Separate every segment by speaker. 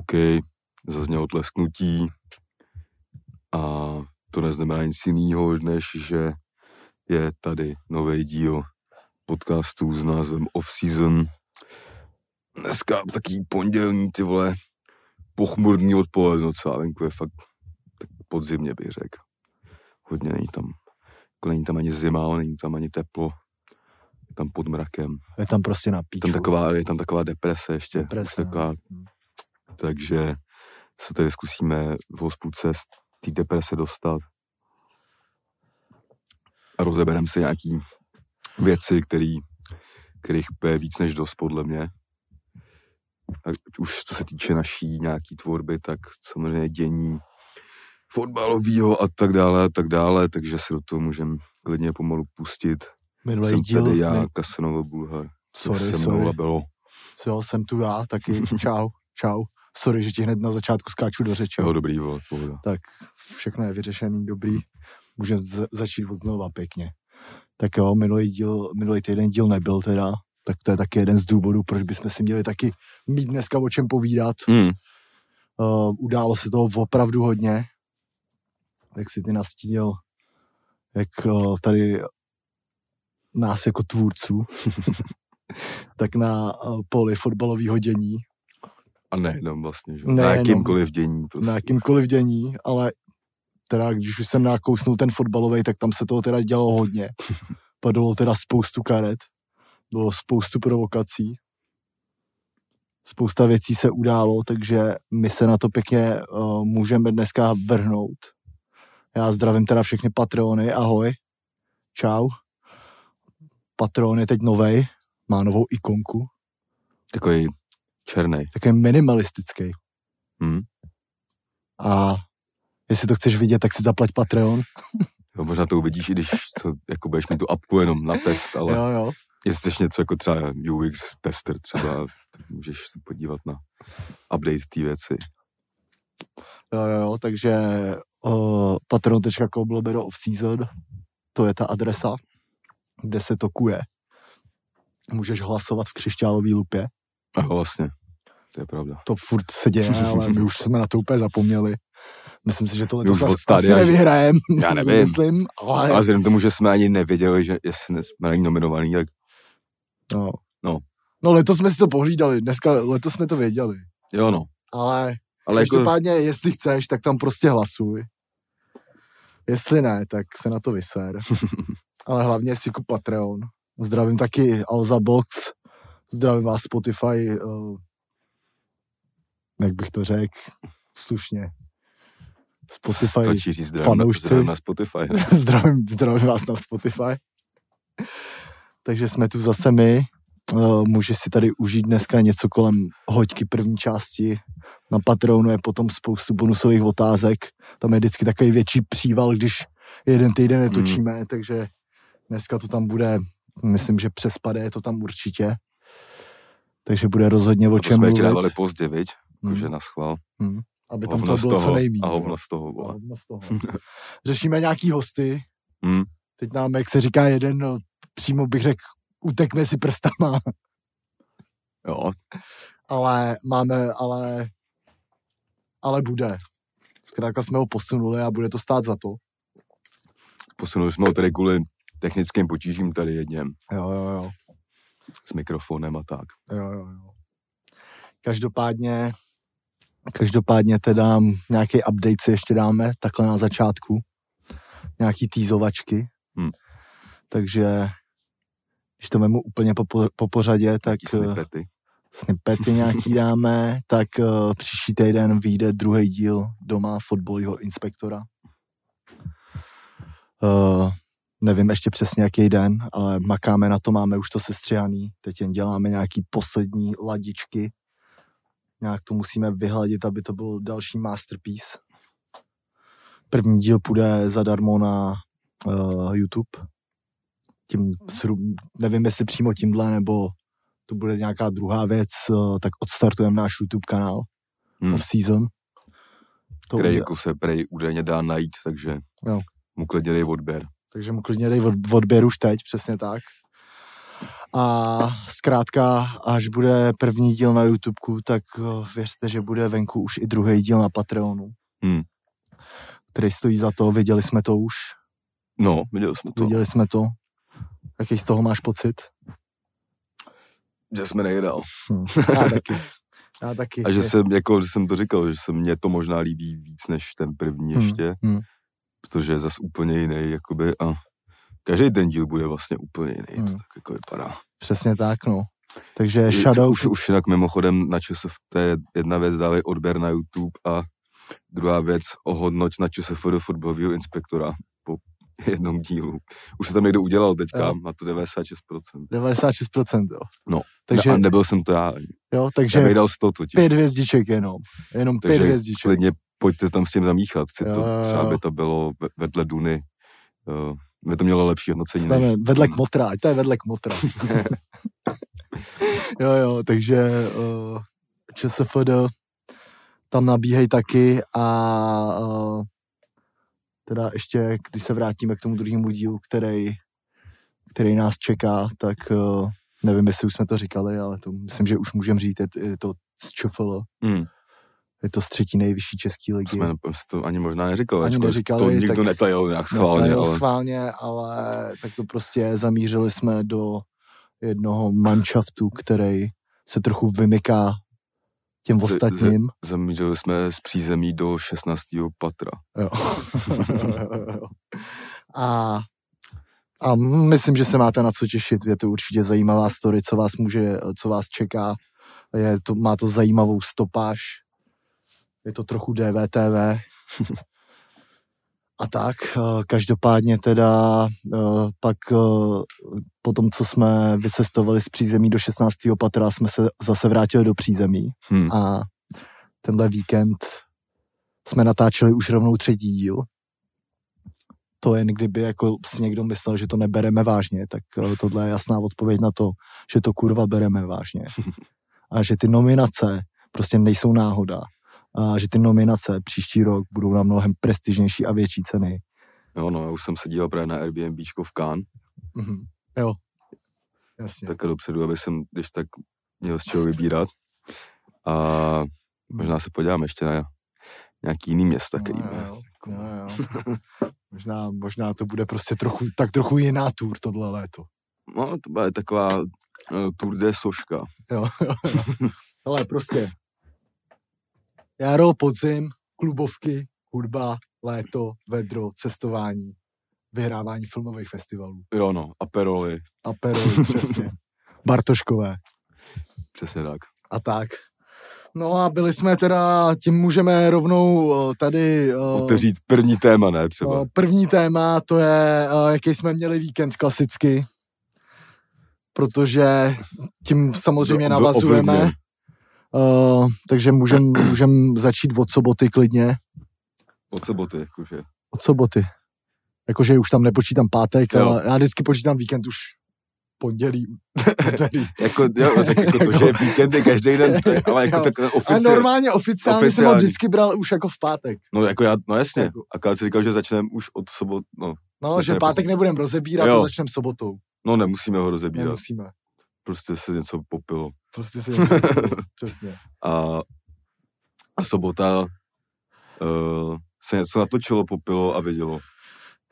Speaker 1: OK, zaznělo tlesknutí a to neznamená nic jiného, než že je tady nový díl podcastu s názvem Off Season. Dneska taký pondělní, ty vole, pochmurný odpoledne docela venku je fakt tak podzimně bych řekl. Hodně není tam, jako není tam ani zima, není tam ani teplo, tam pod mrakem.
Speaker 2: Je tam prostě na píču.
Speaker 1: Tam taková, je tam taková deprese ještě.
Speaker 2: Deprese,
Speaker 1: taková,
Speaker 2: no.
Speaker 1: Takže se tady zkusíme v hospůdce z té deprese dostat. A rozebereme si nějaký věci, který, kterých je víc než dost podle mě. Ať už co se týče naší nějaký tvorby, tak samozřejmě dění fotbalového a tak dále a tak dále, takže si do toho můžeme klidně pomalu pustit.
Speaker 2: Minulý
Speaker 1: Jsem
Speaker 2: díl,
Speaker 1: tady já,
Speaker 2: min,
Speaker 1: Kasanovo Bulhar.
Speaker 2: sorry,
Speaker 1: se mnou
Speaker 2: sorry, jo, jsem tu já taky, čau, čau. Sorry, že ti hned na začátku skáču do řeče.
Speaker 1: Jo, dobrý, vole, pohoda.
Speaker 2: Tak všechno je vyřešený, dobrý. Můžeme z- začít od znova pěkně. Tak jo, minulý, díl, minulý týden díl nebyl teda, tak to je taky jeden z důvodů, proč bychom si měli taky mít dneska o čem povídat.
Speaker 1: Hmm.
Speaker 2: Uh, událo se toho opravdu hodně. Jak si ty nastínil, jak uh, tady nás jako tvůrců, tak na uh, poli fotbalového dění,
Speaker 1: A nejenom vlastně, že?
Speaker 2: Nejenom.
Speaker 1: Na jakýmkoliv dění. Prostě.
Speaker 2: na jakýmkoliv dění, ale teda když už jsem nakousnul ten fotbalový, tak tam se toho teda dělo hodně. Padlo teda spoustu karet, bylo spoustu provokací, spousta věcí se událo, takže my se na to pěkně uh, můžeme dneska vrhnout. Já zdravím teda všechny patrony, ahoj, čau. Patron je teď novej, má novou ikonku,
Speaker 1: Takový černý.
Speaker 2: takový minimalistický.
Speaker 1: Hmm.
Speaker 2: A jestli to chceš vidět, tak si zaplať Patreon.
Speaker 1: Jo, možná to uvidíš, i když to, jako budeš mít tu apku jenom na test, ale
Speaker 2: Jo, jo.
Speaker 1: jestli chceš něco jako třeba UX tester třeba, tak můžeš se podívat na update té věci.
Speaker 2: Jo, jo, jo, takže uh, patron.com lomeno off-season, to je ta adresa, kde se tokuje. Můžeš hlasovat v křišťálové lupě.
Speaker 1: A jo, vlastně, to je pravda.
Speaker 2: To furt se děje, ale my už jsme na to úplně zapomněli. Myslím si, že to
Speaker 1: od
Speaker 2: asi
Speaker 1: stádia, že-
Speaker 2: nevyhrajem.
Speaker 1: Já nevím.
Speaker 2: Myslím, ale...
Speaker 1: Ale vzhledem tomu, že jsme ani nevěděli, že jestli jsme není nominovaný, tak
Speaker 2: No.
Speaker 1: No.
Speaker 2: no letos jsme si to pohlídali, dneska letos jsme to věděli.
Speaker 1: jo no.
Speaker 2: Ale
Speaker 1: Ale jako,
Speaker 2: Každopádně, jestli chceš, tak tam prostě hlasuj. Jestli ne, tak se na to vyser. Ale hlavně si kup Patreon. Zdravím taky Alza Box, zdravím vás Spotify, uh, jak bych to řekl, slušně. Spotify,
Speaker 1: stačí říct zdravím,
Speaker 2: fanoušci.
Speaker 1: zdravím na Spotify.
Speaker 2: zdravím, zdravím vás na Spotify. Takže jsme tu zase my. Uh, můžeš si tady užít dneska něco kolem hoďky první části. Na Patronu je potom spoustu bonusových otázek. Tam je vždycky takový větší příval, když jeden týden netočíme, mm. takže dneska to tam bude, myslím, že přes pade je to tam určitě. Takže bude rozhodně o čem
Speaker 1: jsme ještě
Speaker 2: mluvit.
Speaker 1: dávali pozdě, viď?
Speaker 2: Hmm.
Speaker 1: Jakože na schvál.
Speaker 2: Hmm. Aby tam
Speaker 1: Hovno
Speaker 2: to bylo co
Speaker 1: toho.
Speaker 2: nejméně.
Speaker 1: A hovno z toho.
Speaker 2: A
Speaker 1: vole.
Speaker 2: hovno z toho. Řešíme nějaký hosty.
Speaker 1: Hmm.
Speaker 2: Teď nám, jak se říká, jeden, no, přímo bych řekl, utekne si prstama,
Speaker 1: Jo,
Speaker 2: ale máme, ale, ale bude. Zkrátka jsme ho posunuli a bude to stát za to.
Speaker 1: posunuli jsme ho tady kvůli technickým potížím tady jedním
Speaker 2: Jo, jo, jo.
Speaker 1: s mikrofonem a tak.
Speaker 2: jo, jo, jo. Každopádně, každopádně teda nějaký update si ještě dáme takhle na začátku. Nějaký týzovačky.
Speaker 1: Hmm.
Speaker 2: Takže když to vemu úplně po, po, po pořadě, tak eh,
Speaker 1: snippety.
Speaker 2: snippety nějaký dáme, tak uh, příští týden vyjde druhý díl doma fotbalového inspektora. Uh, nevím ještě přesně jaký den, ale makáme na to, máme už to sestřihaný. Teď jen děláme nějaký poslední ladičky. Nějak to musíme vyhladit, aby to byl další masterpiece. První díl půjde zadarmo na uh, YouTube. Tím, sru- nevím, jestli přímo tímhle, nebo to bude nějaká druhá věc, uh, tak odstartujeme náš YouTube kanál
Speaker 1: Hmm.
Speaker 2: off season. To
Speaker 1: Který
Speaker 2: udělá-
Speaker 1: jako se prej údajně dá najít, takže
Speaker 2: Jo.
Speaker 1: mu klidně dej odběr.
Speaker 2: Takže mu klidně dej od, odběr už teď, přesně tak. A zkrátka, až bude první díl na YouTubeku, tak eh, věřte, že bude venku už i druhý díl na Patreonu.
Speaker 1: Hmm.
Speaker 2: Který stojí za to, viděli jsme to už.
Speaker 1: No, viděli jsme to.
Speaker 2: Viděli jsme to. Jaký z toho máš pocit?
Speaker 1: Že jsme nejdál.
Speaker 2: Hm. Já taky. Já taky.
Speaker 1: A že jsem, jako, že jsem to říkal, že se mně to možná líbí víc než ten první
Speaker 2: Hmm,
Speaker 1: ještě,
Speaker 2: hmm.
Speaker 1: protože je zas úplně jiný, jakoby, a každý ten díl bude vlastně úplně jiný,
Speaker 2: Hmm.
Speaker 1: to tak jako vypadá.
Speaker 2: Přesně tak, no. Takže
Speaker 1: Je-
Speaker 2: Shadow,
Speaker 1: Už, už jinak mimochodem na ČSF, to je jedna věc, dávej odběr na YouTube a druhá věc, ohodnoť na ČSF do fotbalového inspektora po jednom dílu. Už se tam někdo udělal teďka,
Speaker 2: Jo.
Speaker 1: má to 96%.
Speaker 2: 96%, jo.
Speaker 1: No,
Speaker 2: Takže,
Speaker 1: a nebyl jsem to já.
Speaker 2: jo, takže
Speaker 1: Nevěděl jsi to totiž.
Speaker 2: pět hvězdiček jenom. Jenom pět
Speaker 1: Takže
Speaker 2: hvězdiček.
Speaker 1: klidně pojďte tam s tím zamíchat. Chci
Speaker 2: Jo,
Speaker 1: to,
Speaker 2: jo,
Speaker 1: třeba
Speaker 2: jo.
Speaker 1: by to bylo ve- vedle Duny. Uh, by to mělo lepší hodnocení. Než,
Speaker 2: vedle kmotra, ať to je vedle kmotra. jo, jo, takže uh, ČSFD tam nabíhej taky a uh, teda ještě, když se vrátíme k tomu druhému dílu, který, který nás čeká, tak uh, nevím, jestli už jsme to říkali, ale to myslím, že už můžeme říct, je, je to z ČFL,
Speaker 1: hmm,
Speaker 2: je to z třetí nejvyšší české ligy.
Speaker 1: jsme jsme to ani možná neříkali.
Speaker 2: Ani neříkali,
Speaker 1: to nikdo
Speaker 2: tak-
Speaker 1: netajil nějak
Speaker 2: Schválně,
Speaker 1: schválně,
Speaker 2: ale... schválně, ale tak to prostě zamířili jsme do jednoho manšaftu, který se trochu vymyká těm
Speaker 1: Ze- ze-
Speaker 2: ostatním.
Speaker 1: zamířili jsme z přízemí do 16. patra.
Speaker 2: Jo. a, a myslím, že se máte na co těšit. Je to určitě zajímavá story, co vás může, co vás čeká. Je to, má to zajímavou stopáž. Je to trochu DVTV. A tak, eh, každopádně teda eh, pak eh, po tom, co jsme vycestovali z přízemí do 16. patra, jsme se zase vrátili do přízemí
Speaker 1: Hmm.
Speaker 2: a tenhle víkend jsme natáčeli už rovnou třetí díl. To jen kdyby jako si někdo myslel, že to nebereme vážně, tak tohle je jasná odpověď na to, že to kurva bereme vážně. A že ty nominace prostě nejsou náhoda. A že ty nominace příští rok budou na mnohem prestižnější a větší ceny.
Speaker 1: Jo, no, já už jsem se díval právě na Airbnbčko v Cannes,
Speaker 2: Mhm. Jo, jasně.
Speaker 1: tak dopředu, aby jsem, když tak měl z čeho vybírat. A možná se podívám ještě na nějaký jiný města, který
Speaker 2: No,
Speaker 1: má.
Speaker 2: jo, jo, jo. Možná, možná to bude prostě trochu, tak trochu jiná tour tohle léto.
Speaker 1: No, to bude taková uh, Tour de Soška.
Speaker 2: Jo, jo, jo. Ale prostě jaro, podzim, klubovky, hudba, léto, vedro, cestování, vyhrávání filmových festivalů.
Speaker 1: Jo, no, Aperoli,
Speaker 2: Aperol, přesně. Bartoškové
Speaker 1: přesně tak.
Speaker 2: a tak. No a byli jsme teda, tím můžeme rovnou eh, tady... eh,
Speaker 1: Otevřít první téma, ne třeba.
Speaker 2: eh, První téma, to je, jaký jsme měli víkend klasicky, protože tím samozřejmě navazujeme. Uh, takže můžem, můžem začít od soboty klidně.
Speaker 1: Od soboty, jakože.
Speaker 2: Od soboty. Jakože už tam nepočítám pátek,
Speaker 1: Jo.
Speaker 2: ale já vždycky počítám víkend už pondělí.
Speaker 1: Jako, jo, tak jako to, že je víkend je každý den, to je, ale jako tak
Speaker 2: A
Speaker 1: oficiálně.
Speaker 2: normálně oficiálně, jsem ho
Speaker 1: Oficiálně.
Speaker 2: vždycky bral už jako v pátek.
Speaker 1: No jako já, no jasně.
Speaker 2: Jako-
Speaker 1: A si říkal, že začneme už od sobot, no,
Speaker 2: No, že pátek
Speaker 1: nepochopili.
Speaker 2: nebudem rozebírat,
Speaker 1: Jo.
Speaker 2: to začneme sobotou.
Speaker 1: no nemusíme ho rozebírat.
Speaker 2: Nemusíme.
Speaker 1: Prostě se něco popilo.
Speaker 2: Prostě si něco Přesně.
Speaker 1: A, a sobota uh, se něco natočilo, popilo a vidělo.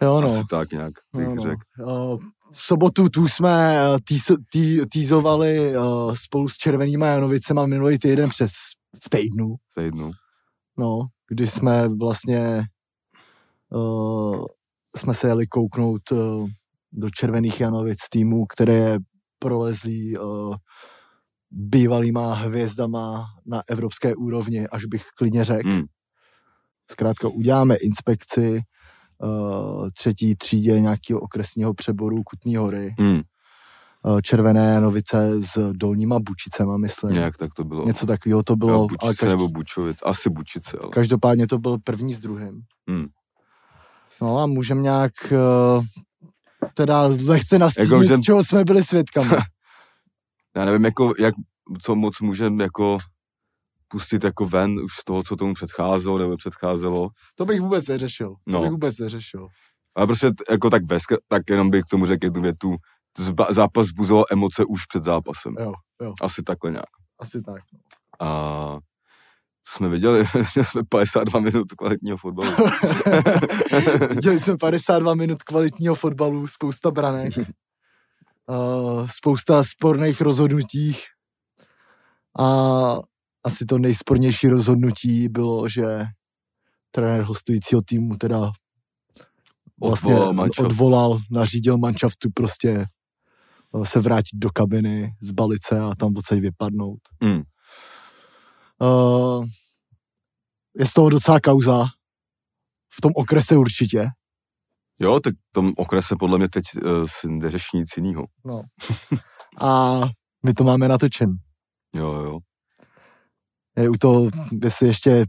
Speaker 2: Jo, no.
Speaker 1: Asi tak nějak, bych
Speaker 2: No, no.
Speaker 1: řekl.
Speaker 2: Uh, v sobotu tu jsme eh, týz- tý- týzovali uh, spolu s Červenýma Janovicema minulý týden přes v týdnu.
Speaker 1: Za jednu.
Speaker 2: No, kdy jsme vlastně uh, jsme se jeli kouknout uh, do Červených Janovic týmu, které je prolezlý uh, bývalýma hvězdama na evropské úrovni, až bych klidně řekl.
Speaker 1: Hmm.
Speaker 2: Zkrátka uděláme inspekci uh, třetí třídě nějakého okresního přeboru Kutní hory,
Speaker 1: Hmm.
Speaker 2: uh, Červené Janovice s dolníma Bučicema, myslím.
Speaker 1: Nějak tak to bylo.
Speaker 2: Něco takového to bylo,
Speaker 1: Jo,
Speaker 2: ale
Speaker 1: Bučice
Speaker 2: každý,
Speaker 1: nebo Bučovic. Asi Bučice, ale.
Speaker 2: Každopádně to byl první s druhým.
Speaker 1: Hmm.
Speaker 2: No a můžeme nějak uh, teda lehce nastínit,
Speaker 1: Jako, že-
Speaker 2: čeho jsme byli svědkami.
Speaker 1: Já nevím, jako, jak, co moc můžeme jako pustit jako ven už z toho, co tomu předcházelo nebo předcházelo.
Speaker 2: to bych vůbec neřešil. To
Speaker 1: No.
Speaker 2: bych vůbec neřešil.
Speaker 1: Ale prostě jako tak vesk, tak jenom bych k tomu řekl jednu větu. zba- zápas zbuzoval emoce už před zápasem.
Speaker 2: Jo, jo,
Speaker 1: Asi takhle nějak.
Speaker 2: asi tak. no.
Speaker 1: A jsme viděli, viděli jsme 52 minut kvalitního fotbalu.
Speaker 2: Viděli jsme 52 minut kvalitního fotbalu, spousta branek, uh, spousta sporných rozhodnutích a asi to nejspornější rozhodnutí bylo, že trenér hostujícího týmu teda vlastně
Speaker 1: Odvolal
Speaker 2: odvolal, nařídil manšaftu prostě se vrátit do kabiny, zbalit se a tam odsaď vypadnout.
Speaker 1: Mm.
Speaker 2: Uh, je z toho docela kauza. V tom okrese určitě.
Speaker 1: Jo, tak v tom okrese podle mě teď uh, neřeší nic jiného.
Speaker 2: No. A my to máme natočen.
Speaker 1: Jo, jo.
Speaker 2: Je u toho, jestli ještě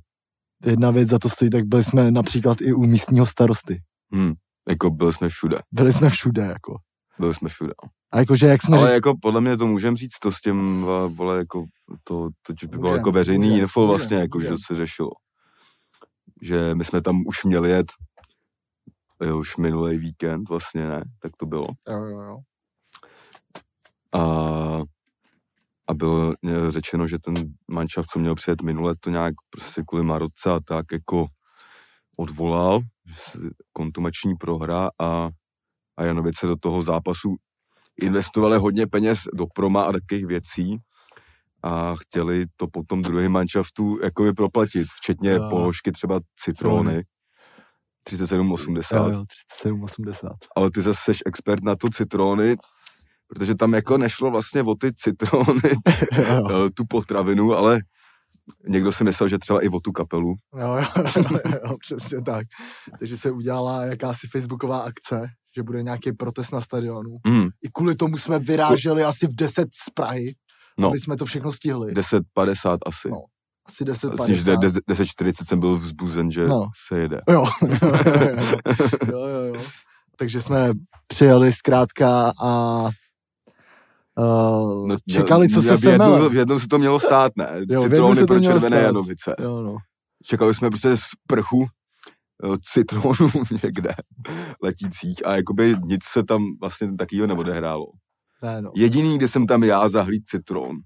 Speaker 2: jedna věc za to stojí, tak byli jsme například i u místního starosty.
Speaker 1: Hm. Jako byli jsme všude.
Speaker 2: Byli jsme všude, jako.
Speaker 1: Byli jsme všude.
Speaker 2: A jakože, jak jsme...
Speaker 1: Ale
Speaker 2: řek-
Speaker 1: jako podle mě to můžem říct, to s tím, vole, jako to, to by bylo
Speaker 2: Můžem,
Speaker 1: jako veřejný
Speaker 2: můžem,
Speaker 1: info
Speaker 2: můžem,
Speaker 1: vlastně, jako, že
Speaker 2: můžem.
Speaker 1: se řešilo. Že my jsme tam už měli jet jo, už minulý víkend vlastně, ne, tak to bylo.
Speaker 2: Jo, jo, jo.
Speaker 1: A, a bylo řečeno, že ten manšaft, co měl přijet minule, to nějak prostě kvůli Marotce a tak jako odvolal, že se kontumační prohra a, a Janovice do toho zápasu investovali hodně peněz do proma a takových věcí a chtěli to potom druhým manšaftu jakoby proplatit, včetně
Speaker 2: Jo.
Speaker 1: položky třeba citrony. 37,80.
Speaker 2: Jo, jo, 37,80.
Speaker 1: ale ty zase seš expert na tu citrony, protože tam jako nešlo vlastně o ty citrony, tu potravinu, ale někdo si myslel, že třeba i o tu kapelu.
Speaker 2: jo, jo, jo, jo, přesně tak. Takže se udělala jakási facebooková akce, že bude nějaký protest na stadionu.
Speaker 1: Mm,
Speaker 2: I kvůli tomu jsme vyráželi asi v 10 z Prahy,
Speaker 1: No.
Speaker 2: aby jsme to všechno stihli.
Speaker 1: 10.50 asi.
Speaker 2: No, Asi 10,
Speaker 1: Vlastně, že 10 10.40 jsem byl vzbuzen, že
Speaker 2: No.
Speaker 1: se jede.
Speaker 2: Jo, jo, jo, jo. Takže jsme přijeli zkrátka a uh, no, čekali, co se semele.
Speaker 1: v jednou se to mělo stát, ne?
Speaker 2: jednou
Speaker 1: Citrony pro červené
Speaker 2: stát.
Speaker 1: Janovice.
Speaker 2: Jo, no.
Speaker 1: Čekali jsme prostě z prchu eh, citronů někde letících a jakoby nic se tam vlastně takového neodehrálo.
Speaker 2: Ne, no.
Speaker 1: Jediný, kde jsem tam já zahlíd citron,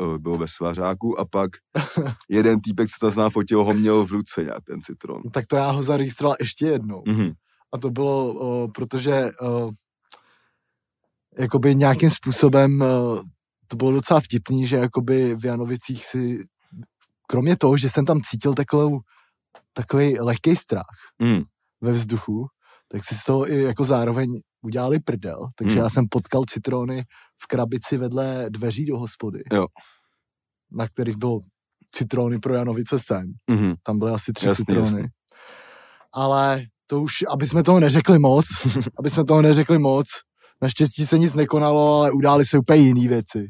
Speaker 1: eh, bylo ve svařáku a pak jeden týpek, co to zná fotil, ho měl v ruce nějak ten citron.
Speaker 2: Tak to já ho zaregistroval ještě jednou.
Speaker 1: Mhm.
Speaker 2: A to bylo, o, protože o, jakoby nějakým způsobem o, to bylo docela vtipný, že jakoby v Janovicích si, kromě toho, že jsem tam cítil takovou, takový lehký strach
Speaker 1: Mm.
Speaker 2: ve vzduchu, tak si z toho i jako zároveň udělali prdel. Takže
Speaker 1: Mm.
Speaker 2: já jsem potkal citrony v krabici vedle dveří do hospody,
Speaker 1: Jo.
Speaker 2: na kterých bylo citrony pro Janovice sem.
Speaker 1: Mhm.
Speaker 2: Tam byly asi tři
Speaker 1: Jasný,
Speaker 2: citrony.
Speaker 1: jasný.
Speaker 2: Ale to už, aby jsme toho neřekli moc, aby jsme toho neřekli moc, naštěstí se nic nekonalo, ale udály se úplně jiné věci.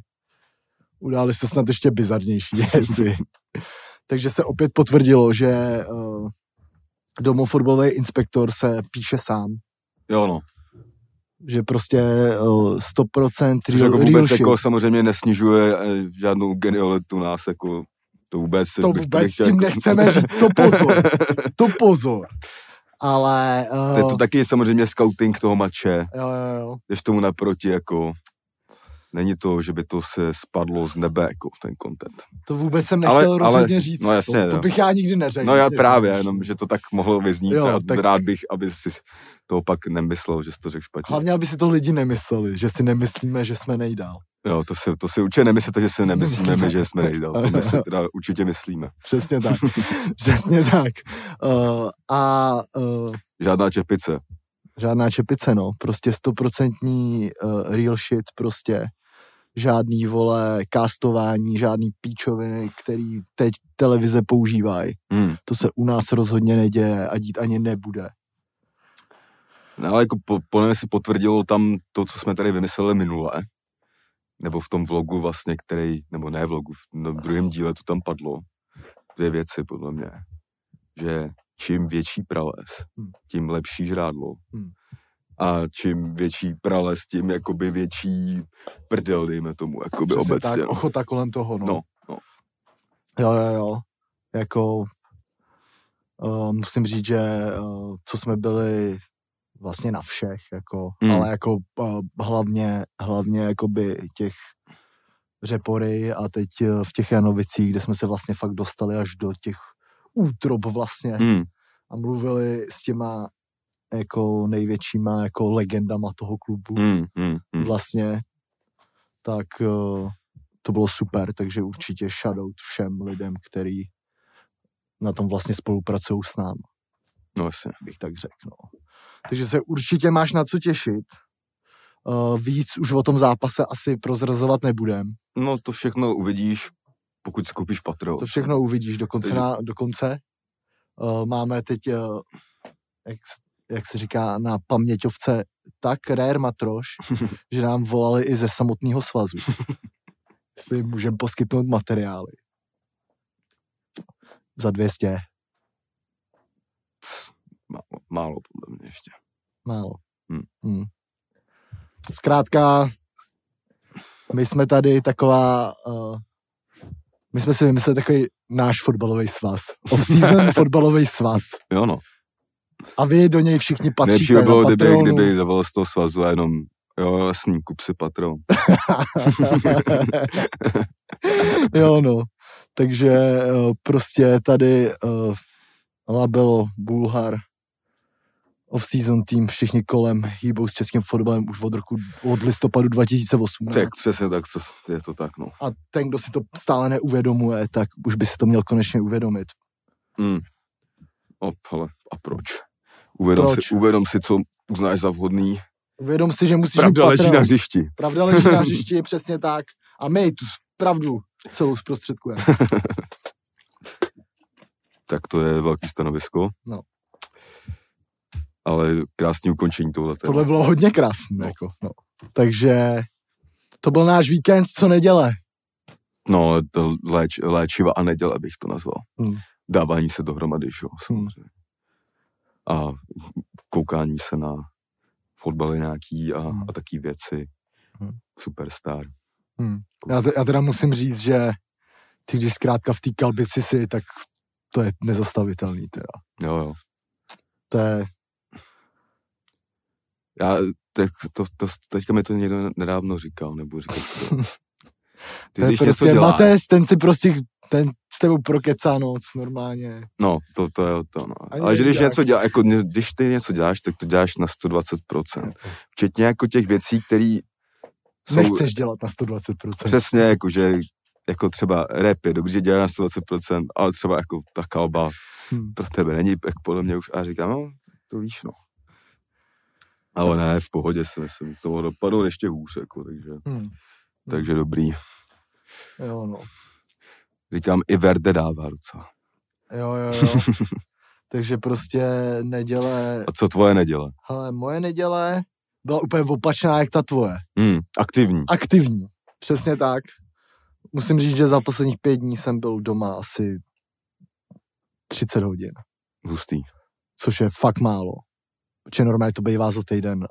Speaker 2: Udály se snad ještě bizarnější věci. Takže se opět potvrdilo, že uh, domofotbalový inspektor se píše sám.
Speaker 1: Jo no,
Speaker 2: Že prostě uh, 100%
Speaker 1: což
Speaker 2: real,
Speaker 1: jako
Speaker 2: real
Speaker 1: vůbec
Speaker 2: shit.
Speaker 1: jako samozřejmě nesnižuje eh, žádnou genialitu nás, jako to vůbec...
Speaker 2: To
Speaker 1: bych
Speaker 2: vůbec
Speaker 1: nechtěl
Speaker 2: tím
Speaker 1: jako-
Speaker 2: nechceme říct, to pozor. To pozor. Ale... Uh,
Speaker 1: To je to taky samozřejmě scouting toho mače,
Speaker 2: jo, jo, jo.
Speaker 1: jdeš tomu naproti, jako není to, že by to se spadlo z nebe, jako ten content.
Speaker 2: To vůbec jsem
Speaker 1: Ale-
Speaker 2: nechtěl
Speaker 1: ale-
Speaker 2: rozhodně říct.
Speaker 1: no jasně,
Speaker 2: to, to
Speaker 1: jo.
Speaker 2: bych já nikdy neřekl.
Speaker 1: No já právě,
Speaker 2: znáš.
Speaker 1: jenom, že to tak mohlo vyznít
Speaker 2: Jo,
Speaker 1: a
Speaker 2: tak-
Speaker 1: rád bych, aby si toho pak nemyslel, že jsi to řekl špatně.
Speaker 2: Hlavně, aby si to lidi nemysleli, že si nemyslíme, že jsme nejdál.
Speaker 1: Jo, to si, to si určitě nemyslete, že si nemyslíme,
Speaker 2: Nemyslíme.
Speaker 1: my, že jsme nejdál. To my si teda určitě myslíme.
Speaker 2: Přesně tak. Přesně tak. Uh, a uh,
Speaker 1: Žádná čepice.
Speaker 2: žádná čepice, no. Prostě stoprocentní uh, real shit, prostě žádný, vole, castování, žádný píčoviny, který teď televize používají.
Speaker 1: Hmm.
Speaker 2: To se u nás rozhodně neděje a dít ani nebude.
Speaker 1: No, ale jako po, mě se potvrdilo tam to, co jsme tady vymysleli minule, nebo v tom vlogu vlastně, který, nebo ne vlogu, v druhém díle to tam padlo, dvě věci podle mě, že čím větší prales,
Speaker 2: Hmm.
Speaker 1: tím lepší žrádlo.
Speaker 2: Hmm.
Speaker 1: A čím větší prales, tím jakoby větší prdel, dejme tomu, jakoby
Speaker 2: Přesně
Speaker 1: obecně.
Speaker 2: tak,
Speaker 1: no.
Speaker 2: ochota kolem toho, no.
Speaker 1: No, no.
Speaker 2: Jo, jo, jo. Jako uh, musím říct, že uh, co jsme byli vlastně na všech, jako,
Speaker 1: Mm.
Speaker 2: ale jako uh, hlavně, hlavně jakoby těch řepory a teď uh, v těch Janovicích, kde jsme se vlastně fakt dostali až do těch útrob vlastně
Speaker 1: Hmm.
Speaker 2: a mluvili s těma jako největšíma jako legendama toho klubu
Speaker 1: Hmm. Hmm. Hmm.
Speaker 2: vlastně, tak uh, to bylo super, takže určitě shoutout všem lidem, který na tom vlastně spolupracují s námi,
Speaker 1: No jasně.
Speaker 2: bych tak řekl. No. Takže se určitě máš na co těšit. Uh, víc už o tom zápase asi prozrazovat nebudem.
Speaker 1: No to všechno uvidíš, pokud si koupíš Patreon.
Speaker 2: To všechno uvidíš dokonce.
Speaker 1: Takže-
Speaker 2: Na, dokonce. Uh, máme teď, uh, jak, jak se říká, na paměťovce tak rare matroš, že nám volali i ze samotného svazu. Jestli můžeme poskytnout materiály. Za 200.
Speaker 1: Málo, málo podle mě ještě.
Speaker 2: Málo.
Speaker 1: Hmm.
Speaker 2: Hmm. Zkrátka, my jsme tady taková, uh, my jsme si vymysleli takový náš fotbalový svaz. Off-season fotbalový svaz.
Speaker 1: Jo no.
Speaker 2: A vy do něj všichni patříte
Speaker 1: Nejlepší by
Speaker 2: na
Speaker 1: bylo, kdyby, kdyby zavolal z toho svazu a jenom jo, jasný, kup si Patreon.
Speaker 2: jo, no. Takže uh, prostě tady uh, Labelo, Bulhar, off-season tým, všichni kolem hýbou s českým fotbalem už od roku, od listopadu 2018.
Speaker 1: Tak přesně tak, to, je to tak, no.
Speaker 2: A ten, kdo si to stále neuvědomuje, tak už by si to měl konečně uvědomit.
Speaker 1: Mm. Op, hele, a proč? Uvědom,
Speaker 2: Proč?
Speaker 1: Si, uvědom si, co uznáš za vhodný.
Speaker 2: Uvědom si, že musíš
Speaker 1: Pravda leží na hřišti.
Speaker 2: Pravda leží na hřišti, přesně tak. A my tu pravdu celou zprostředkujeme.
Speaker 1: Tak to je velký stanovisko.
Speaker 2: No.
Speaker 1: Ale krásný ukončení tohle.
Speaker 2: Tohle bylo hodně krásné.
Speaker 1: No.
Speaker 2: Jako, no. Takže to byl náš víkend, co neděle.
Speaker 1: No, to léč, léčiva a neděle bych to nazval.
Speaker 2: Hmm.
Speaker 1: Dávání se dohromady, že jo, samozřejmě. A koukání se na fotbaly nějaký a,
Speaker 2: Hmm.
Speaker 1: a taky věci.
Speaker 2: Hmm.
Speaker 1: Superstar.
Speaker 2: Hmm. Já, te, já teda musím říct, že ty, když zkrátka v té kalbici si, tak to je nezastavitelný teda.
Speaker 1: Jo, jo.
Speaker 2: To je,
Speaker 1: Já, tak to, to, teďka mi to někdo nedávno říkal, nebo říkal to. Ty,
Speaker 2: to je prostě
Speaker 1: děláš,
Speaker 2: Matés, ten si prostě, ten s tebou prokecá noc normálně.
Speaker 1: no, to, to je to, no.
Speaker 2: Ani
Speaker 1: Ale že když něco děláš, jako, když ty něco děláš, tak to děláš na 120%. Včetně jako těch věcí, které jsou
Speaker 2: Nechceš dělat na 120%.
Speaker 1: přesně jako, že jako třeba rap je dobře, dělá na 120%, ale třeba jako ta kalba
Speaker 2: Hmm.
Speaker 1: pro tebe není, jak podle mě už, a říkám, no, to víš, no. Ale ne, v pohodě si myslím, to mohlo dopadnout ještě hůř, jako, takže,
Speaker 2: Hmm.
Speaker 1: takže dobrý.
Speaker 2: Jo, no.
Speaker 1: Říkám, i Verde dává docela.
Speaker 2: Jo, jo, jo. Takže prostě neděle,
Speaker 1: A co tvoje neděle?
Speaker 2: ale moje neděle byla úplně opačná jak ta tvoje.
Speaker 1: Hmm, aktivní.
Speaker 2: Aktivní. Přesně tak. Musím říct, že za posledních pět dní jsem byl doma asi 30 hodin,
Speaker 1: Hustý.
Speaker 2: což je fakt málo. Protože normálně to bývá za týden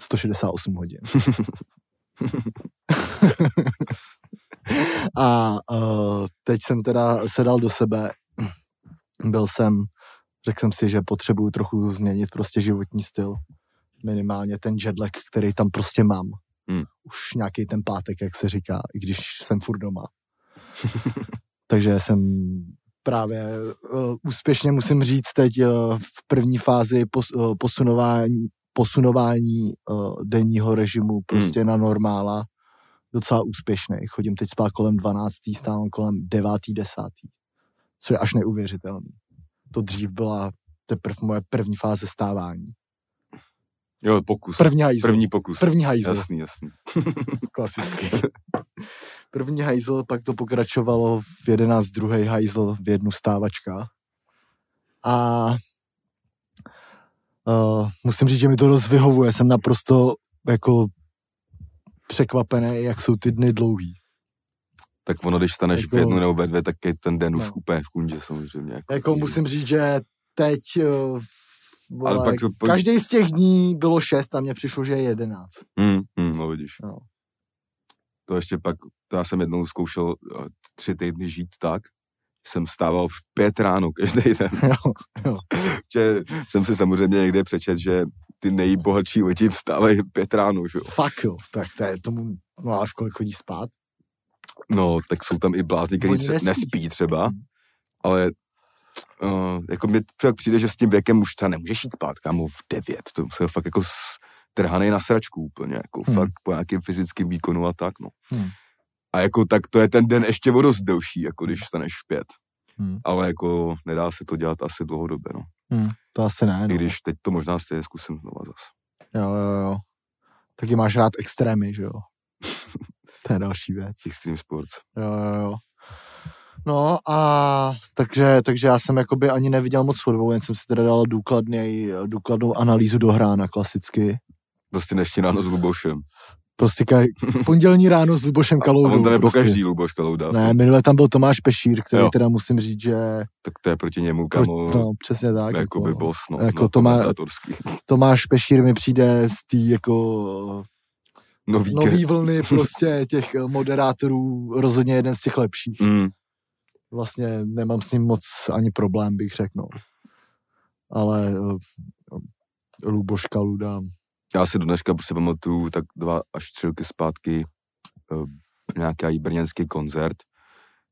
Speaker 2: 168 hodin. A uh, teď jsem teda sedal do sebe. Byl jsem, řekl jsem si, že potřebuju trochu změnit prostě životní styl. Minimálně ten jetlag, který tam prostě mám.
Speaker 1: Hmm.
Speaker 2: Už nějaký ten pátek, jak se říká, i když jsem furt doma. Takže jsem právě uh, úspěšně musím říct teď uh, v první fázi pos, uh, posunování, posunování uh, denního režimu prostě na normála docela úspěšný. Chodím teď spát kolem 12. stávám kolem 9. 10. Co je až neuvěřitelný. To dřív byla teprve moje první fáze stávání.
Speaker 1: Jo, pokus.
Speaker 2: První hajzl.
Speaker 1: První pokus.
Speaker 2: První hajzl.
Speaker 1: Jasný, jasný.
Speaker 2: Klasicky. První hajzl, pak to pokračovalo v 11 druhý hajzl v jednu stávačka. A uh, musím říct, že mi to dost vyhovuje. Jsem naprosto jako překvapený, jak jsou ty dny dlouhý.
Speaker 1: Tak ono, když staneš
Speaker 2: Jako-
Speaker 1: v jednu nebo ve dvě, tak je ten den už
Speaker 2: No.
Speaker 1: úplně v kundě samozřejmě. Jako,
Speaker 2: Jako musím říct, že teď uh, vole,
Speaker 1: pak to- pak-
Speaker 2: každý z těch dní bylo šest a mně přišlo, že je jedenáct.
Speaker 1: Hmm, hmm, no vidíš.
Speaker 2: No.
Speaker 1: To ještě pak, to já jsem jednou zkoušel eh, tři týdny žít tak, jsem stával v pět ráno každý den.
Speaker 2: Jo, jo.
Speaker 1: že jsem si samozřejmě někde přečet, že ty nejbohatší lidi vstávají pět ráno, že jo.
Speaker 2: Fakt jo, tak to je tomu, no ale v kolik chodí spát?
Speaker 1: No, tak jsou tam i blázni, kteří tře-
Speaker 2: nespí.
Speaker 1: nespí třeba,
Speaker 2: Hmm.
Speaker 1: ale uh, jako mi člověk přijde, že s tím věkem už třeba nemůžeš jít spát, kámo, v devět, to se fakt jako trhanej na sračku úplně, jako
Speaker 2: Hmm.
Speaker 1: fakt po nějakém fyzickém výkonu a tak, no.
Speaker 2: Hmm.
Speaker 1: A jako tak to je ten den ještě o dost delší, jako když vstaneš v pět.
Speaker 2: Hmm.
Speaker 1: Ale jako nedá se to dělat asi dlouhodobě, no.
Speaker 2: Hmm, to asi ne,
Speaker 1: I
Speaker 2: no.
Speaker 1: když teď to možná stejně zkusím znova zas.
Speaker 2: Jo, jo, jo. Taky máš rád extrémy, že jo? to je další věc.
Speaker 1: Extreme Sports.
Speaker 2: Jo, jo, jo. No a takže, takže já jsem jakoby ani neviděl moc fotbalu, jen jsem si teda dal důkladnej, důkladnou analýzu do hrána klasicky.
Speaker 1: Prostě dnešní ráno s Lubošem.
Speaker 2: Prostě kaj, pondělní ráno s Lubošem
Speaker 1: A
Speaker 2: Kaloudou.
Speaker 1: on to nebo
Speaker 2: prostě.
Speaker 1: každý Luboš Kalouda.
Speaker 2: Ne, minule tam byl Tomáš Pešír, který
Speaker 1: Jo.
Speaker 2: teda musím říct, že
Speaker 1: Tak to je proti němu,
Speaker 2: pro,
Speaker 1: kamo,
Speaker 2: no, přesně tak.
Speaker 1: jako by boss, no.
Speaker 2: jako
Speaker 1: no,
Speaker 2: to má-
Speaker 1: komentátorský.
Speaker 2: Tomáš Pešír mi přijde z té jako
Speaker 1: Nový,
Speaker 2: nový vlny prostě těch moderátorů rozhodně jeden z těch lepších.
Speaker 1: Mm,
Speaker 2: Vlastně nemám s ním moc ani problém, bych řekl. No. Ale eh, Luboš Kaluda,
Speaker 1: já si do dneška prostě pamatuju tak dva až tři roky zpátky uh, nějaký brněnský koncert.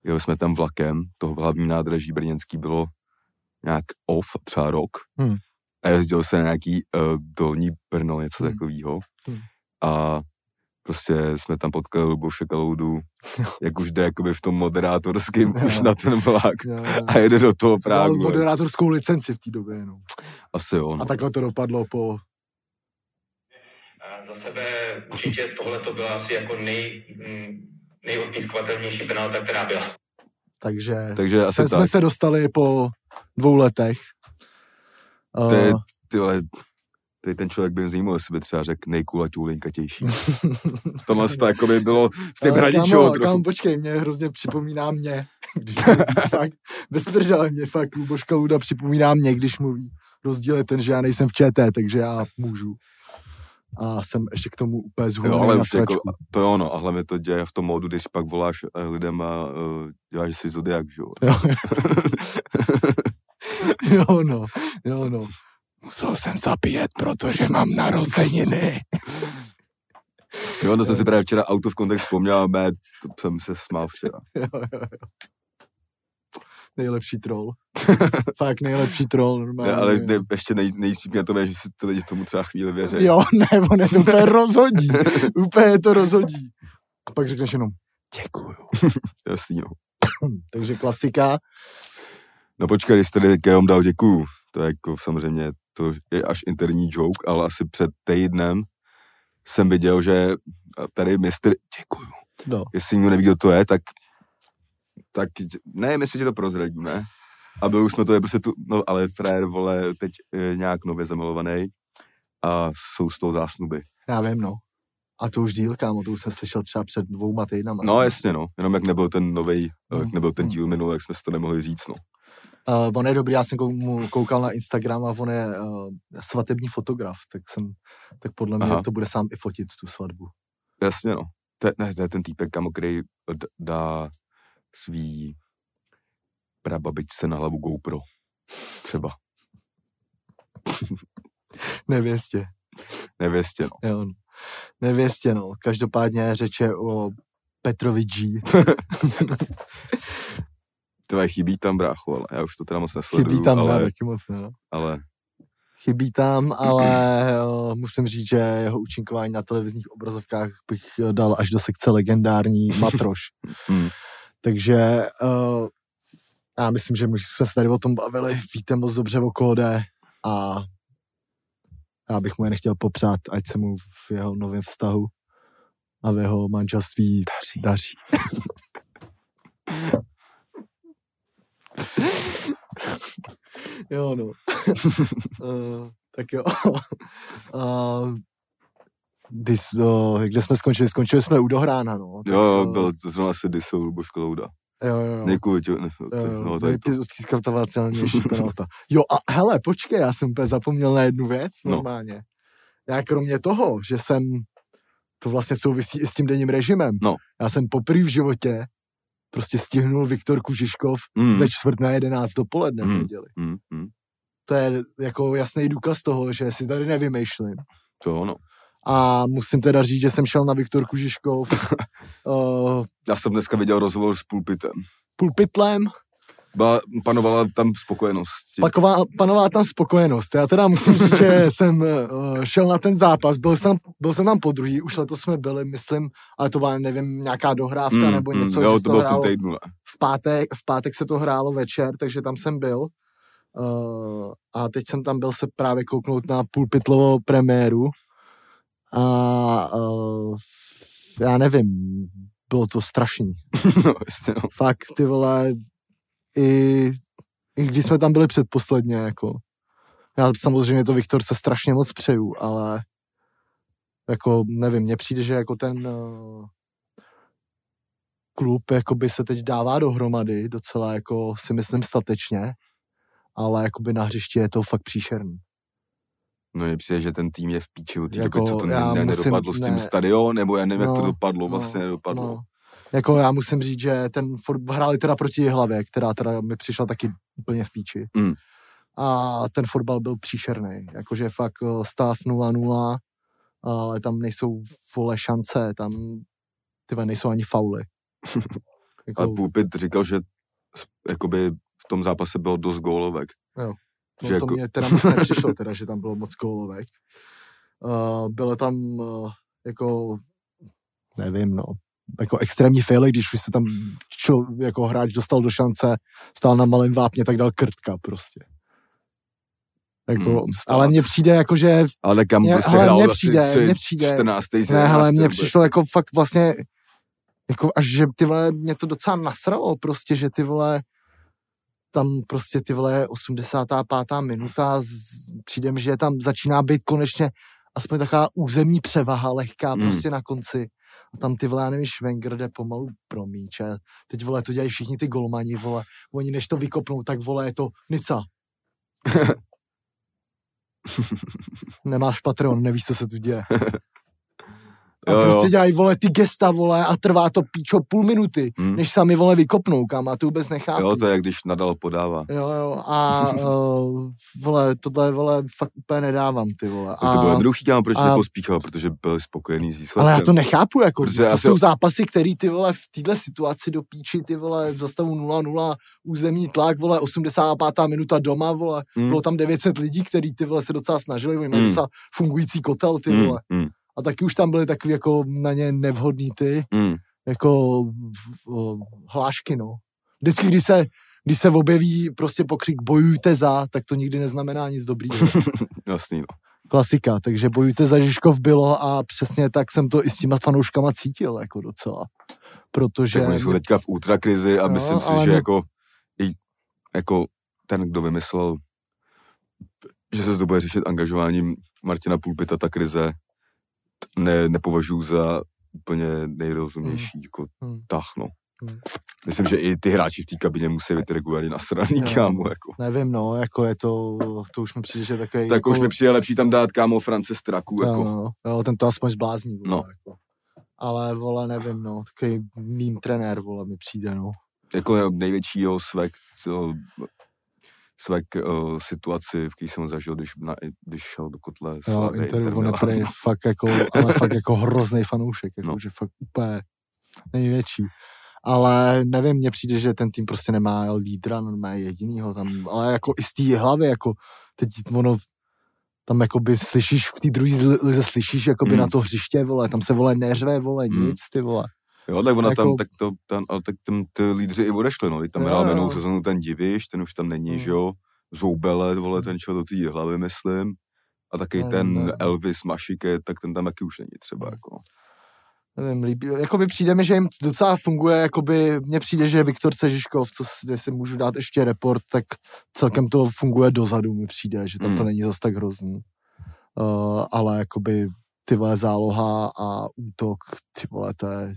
Speaker 1: Jeli jsme tam vlakem, to hlavní nádraží brněnský bylo nějak off, třeba rok.
Speaker 2: Hmm.
Speaker 1: A jezdil se na nějaký uh, dolní Brno, něco
Speaker 2: Hmm.
Speaker 1: takového.
Speaker 2: Hmm.
Speaker 1: A prostě jsme tam potkali Luboše Kaloudu, jak už jde jakoby v tom moderátorském už na ten vlak.
Speaker 2: jo, jo.
Speaker 1: A jede do toho Prahu.
Speaker 2: moderátorskou licenci v té době. No.
Speaker 1: Asi jo.
Speaker 2: A
Speaker 1: No.
Speaker 2: takhle to dopadlo po...
Speaker 3: A Za sebe určitě tohle to byla asi jako nej, mm, nejodpískovatelnější penalta, která byla.
Speaker 2: Takže,
Speaker 1: Takže asi
Speaker 2: se, jsme
Speaker 1: tak.
Speaker 2: se dostali po dvou letech.
Speaker 1: To je,
Speaker 2: Eh,
Speaker 1: ty vole, tady ten člověk by zajímal, jestli by třeba řekl nejkulaťů linkatější. Tohle to jako by bylo s tím hraničou
Speaker 2: kámo, kámo, počkej, mě hrozně připomíná mě. Když fakt, bez prdele mě fakt Luboška Luda připomíná mě, když mluví. Rozdíl je ten, že já nejsem v ČT, takže já můžu. A jsem ještě k tomu úplně zhulený
Speaker 1: ale
Speaker 2: na
Speaker 1: jako, to je ono, a hlavně to děje v tom módu, když pak voláš eh, lidem a uh, děláš si zodiak, že jo.
Speaker 2: Jo. jo, no, jo, no. Musel jsem zapíjet, protože mám narozeniny.
Speaker 1: Jo, to jsem si právě včera auto v kontext vzpomněl a mé, to jsem se smál včera.
Speaker 2: jo, jo, jo. Nejlepší troll. Fakt nejlepší troll, normálně.
Speaker 1: Ne, ale ne, ještě nej, nejsíp mě to je, že si ty lidi tomu třeba chvíli věří.
Speaker 2: Jo, ne, on je to úplně rozhodí. úplně to rozhodí. A pak řekneš jenom děkuju.
Speaker 1: Jasný, no.
Speaker 2: Takže klasika.
Speaker 1: No počkej, když jsi tady Keom dal děkuju, to je jako samozřejmě, to je až interní joke, ale asi před týdnem jsem viděl, že tady mistr, děkuju,
Speaker 2: No.
Speaker 1: jestli někdo neví, kdo to je, tak, tak nevím, jestli ti to prozradíme. A byl už jsme to, je prostě tu, no ale frér, vole, teď je nějak nově zamilovaný a jsou z toho zásnuby.
Speaker 2: Já vím, no. A to už díl, kámo, to už jsem slyšel třeba před dvouma týdnama.
Speaker 1: No jasně, no, jenom jak nebyl ten novej,
Speaker 2: Mm,
Speaker 1: jak nebyl ten
Speaker 2: mm.
Speaker 1: díl minulý, jak jsme si to nemohli říct, no.
Speaker 2: Uh, on je dobrý, já jsem mu koukal na Instagram a on je uh, svatební fotograf, tak jsem, tak podle mě
Speaker 1: Aha.
Speaker 2: to bude sám i fotit tu svatbu.
Speaker 1: Jasně, no. To, je- ne, to je ten týpek, kamo, který dá svý prababičce na hlavu GoPro. Třeba.
Speaker 2: Nevěstě,
Speaker 1: Nevěstě, no.
Speaker 2: jo. no. Nevěstě, no. Každopádně řeče o Petrovi G.
Speaker 1: Tvé chybí tam, brácho, ale já už to teda moc nesleduju,
Speaker 2: Chybí tam,
Speaker 1: ale,
Speaker 2: ne, taky moc ne, no.
Speaker 1: ale
Speaker 2: Chybí tam, ale uh, musím říct, že jeho účinkování na televizních obrazovkách bych eh, dal až do sekce legendární Matroš.
Speaker 1: hm,
Speaker 2: Takže uh, já myslím, že my jsme se tady o tom bavili, víte moc dobře o kóde a já bych mu jen chtěl popřát, ať se mu v jeho novém vztahu a v jeho manželství daří. daří. jo, no. uh, tak jo. uh, Dis, uh, kde jsme skončili? Skončili jsme u Dohrána, no. Tak,
Speaker 1: jo, jo,
Speaker 2: eh,
Speaker 1: byl to zrovna se disou Luboš Klouda.
Speaker 2: jo, jo, jo.
Speaker 1: Nekvůli tě, ne, to, no, to je to.
Speaker 2: Nejpískavatelnější penalta. Jo a hele, počkej, já jsem úplně zapomněl na jednu věc
Speaker 1: No.
Speaker 2: normálně. Já kromě toho, že jsem, to vlastně souvisí i s tím denním režimem,
Speaker 1: No.
Speaker 2: já jsem poprvé v životě prostě stihnul Viktor Kužiškov
Speaker 1: Mm,
Speaker 2: ve čtvrt na jedenáct dopoledne v
Speaker 1: Mm.
Speaker 2: neděli.
Speaker 1: mm, mm.
Speaker 2: To je jako jasný důkaz toho, že si tady nevymýšlím.
Speaker 1: To ono.
Speaker 2: A musím teda říct, že jsem šel na Viktorku Žižkov uh,
Speaker 1: Já jsem dneska viděl rozhovor s Pulpitem.
Speaker 2: pulpitlem,
Speaker 1: Ba, panovala tam spokojenost.
Speaker 2: paková, panovala tam spokojenost. Já teda musím říct, že jsem uh, šel na ten zápas, byl jsem, byl jsem tam po druhý, už letos jsme byli, myslím, ale to byla, nevím, nějaká dohrávka nebo něco,
Speaker 1: Mm, jo, to bylo v tom týdnu. ne?
Speaker 2: v pátek, v pátek se to hrálo večer, takže tam jsem byl. Uh, a teď jsem tam byl se právě kouknout na pulpitlovou premiéru. A uh, já nevím, bylo to strašný.
Speaker 1: no, jasně, no.
Speaker 2: Fakt, ty vole, i, i když jsme tam byli předposledně, jako. Já samozřejmě to Viktorce strašně moc přeju, ale jako nevím, mně přijde, že jako ten uh, klub jakoby se teď dává dohromady docela jako si myslím statečně, ale jakoby na hřišti je to fakt příšerný.
Speaker 1: No mně přijde, že ten tým je v píči od té
Speaker 2: Jako,
Speaker 1: doby, co to ne, ne,
Speaker 2: musím-
Speaker 1: nedopadlo s tím
Speaker 2: ne.
Speaker 1: stadion, nebo já nevím, jak to
Speaker 2: No,
Speaker 1: dopadlo,
Speaker 2: no,
Speaker 1: vlastně nedopadlo.
Speaker 2: No. Jako já musím říct, že ten for- hráli teda proti hlavě, která teda mi přišla taky úplně v píči.
Speaker 1: Mm.
Speaker 2: A ten fotbal byl příšerný. Jakože fakt eh, stav 0-0, ale tam nejsou vole šance, tam ty vole, nejsou ani fauly. jako,
Speaker 1: A Pulpit říkal, že jakoby v tom zápase bylo dost gólovek.
Speaker 2: no,
Speaker 1: že
Speaker 2: to
Speaker 1: jako-
Speaker 2: mě teda moc nepřišlo, teda, že tam bylo moc gólovek. Uh, bylo tam uh, jako, nevím, no, jako extrémní faily, když už se tam čo, jako hráč dostal do šance, stál na malém vápně, tak dal krtka prostě. Jako,
Speaker 1: Hmm,
Speaker 2: ale mně přijde jako, že
Speaker 1: Ale kam
Speaker 2: Mně-
Speaker 1: prostě hrál
Speaker 2: mně
Speaker 1: asi
Speaker 2: přijde-
Speaker 1: tři-
Speaker 2: mně přijde-
Speaker 1: 14.
Speaker 2: ne, ale mně
Speaker 1: 17.
Speaker 2: přišlo jako fakt vlastně, jako až že ty vole, mě to docela nasralo prostě, že ty vole, tam prostě ty vole 85. minuta, z, přijde mi, že tam začíná být konečně aspoň taková územní převaha lehká
Speaker 1: Hmm.
Speaker 2: prostě na konci. A tam ty vole, já nevím, jde pomalu pro míč. a Teď vole, to dělají všichni ty golmani, vole. Oni než to vykopnou, tak vole, je to Nica. Nemáš Patreon, nevíš, co se tu děje. A
Speaker 1: Jo, jo.
Speaker 2: prostě dělají, vole, ty gesta, vole, a trvá to píčo půl minuty,
Speaker 1: Hm.
Speaker 2: než sami, vole, vykopnou, kam, a to vůbec nechápu.
Speaker 1: Jo, to je, jak když nadal podává.
Speaker 2: Jo, jo, a uh, vole, tohle, vole, fakt úplně nedávám, ty vole.
Speaker 1: A to bylo jednoduchý, kámo, proč
Speaker 2: a-
Speaker 1: nepospíchal, protože byl spokojený s výsledkem.
Speaker 2: ale já to nechápu, jako,
Speaker 1: Protože
Speaker 2: to jsou zápasy, který ty vole v této situaci do píči, ty vole v zastavu 0-0, územní tlak, vole 85. minuta doma, vole,
Speaker 1: Mm,
Speaker 2: bylo tam 900 lidí, který ty vole se docela snažili, oni mají
Speaker 1: Mm.
Speaker 2: docela fungující kotel, ty
Speaker 1: mm,
Speaker 2: vole.
Speaker 1: mm,
Speaker 2: A taky už tam byly takový jako na ně nevhodný ty,
Speaker 1: mm.
Speaker 2: jako v- hlášky, no. Vždycky, když se, když se objeví prostě pokřik bojujte za, tak to nikdy neznamená nic dobrýho.
Speaker 1: Jasný, no.
Speaker 2: Klasika, takže bojujte za Žižkov bylo a přesně tak jsem to i s těma fanouškama cítil, jako docela. Protože...
Speaker 1: Tak oni jsou teďka v ultrakrizi a
Speaker 2: Jo,
Speaker 1: myslím si, že
Speaker 2: mě-
Speaker 1: jako, i, jako ten, kdo vymyslel, že se to bude řešit angažováním Martina Pulpita, ta krize, ne, nepovažuji za úplně nejrozumější jako
Speaker 2: Hmm.
Speaker 1: tah, no.
Speaker 2: Hmm.
Speaker 1: Myslím, že i ty hráči v té kabině musí být regulárně nasraný,
Speaker 2: Jo.
Speaker 1: kámo, jako.
Speaker 2: Nevím, no, jako je to, to už mi přijde, že takový...
Speaker 1: Tak
Speaker 2: jako,
Speaker 1: už mi přijde lepší tam dát, kámo, France Straku,
Speaker 2: jo,
Speaker 1: jako.
Speaker 2: no, jo, ten to aspoň zblázní, vole,
Speaker 1: No.
Speaker 2: jako. Ale, vole, nevím, no, takový mým trenér, vole, mi přijde, no.
Speaker 1: jako největší jeho svek, co, svek uh, situaci, v které jsem zažil, když, na, když šel do kotle
Speaker 2: Jo, Interu,
Speaker 1: Inter
Speaker 2: on je fakt jako, ale fakt jako hrozný fanoušek, jako,
Speaker 1: No.
Speaker 2: že fakt úplně největší. Ale nevím, mně přijde, že ten tým prostě nemá lídra, nemá jedinýho tam, ale jako i z té hlavy, jako teď ono, tam jakoby slyšíš, v té druhé lize slyšíš jakoby
Speaker 1: Mm.
Speaker 2: na to hřiště, vole, tam se vole neřve, vole,
Speaker 1: Mm.
Speaker 2: nic, ty vole.
Speaker 1: Jo, tak ona
Speaker 2: Jako-
Speaker 1: tam, tak to, tam, ale tak tam ty lídři i odešli, no, tam hrál minulou sezonu ten Diviš, ten už tam není,
Speaker 2: Mm.
Speaker 1: že jo, Zoubele, vole, ten šel do té hlavy, myslím, a taky
Speaker 2: Ne,
Speaker 1: ten
Speaker 2: ne.
Speaker 1: Elvis Mašike, tak ten tam taky už není třeba,
Speaker 2: Mm.
Speaker 1: jako.
Speaker 2: Nevím, líbí, jakoby přijde mi, že jim docela funguje, jakoby mně přijde, že Viktor Sežiškov, co si, jestli můžu dát ještě report, tak celkem to funguje dozadu, mi přijde, že tam to
Speaker 1: Hmm.
Speaker 2: není zas tak hrozný. Uh, ale jakoby ty vole záloha a útok, ty vole, to je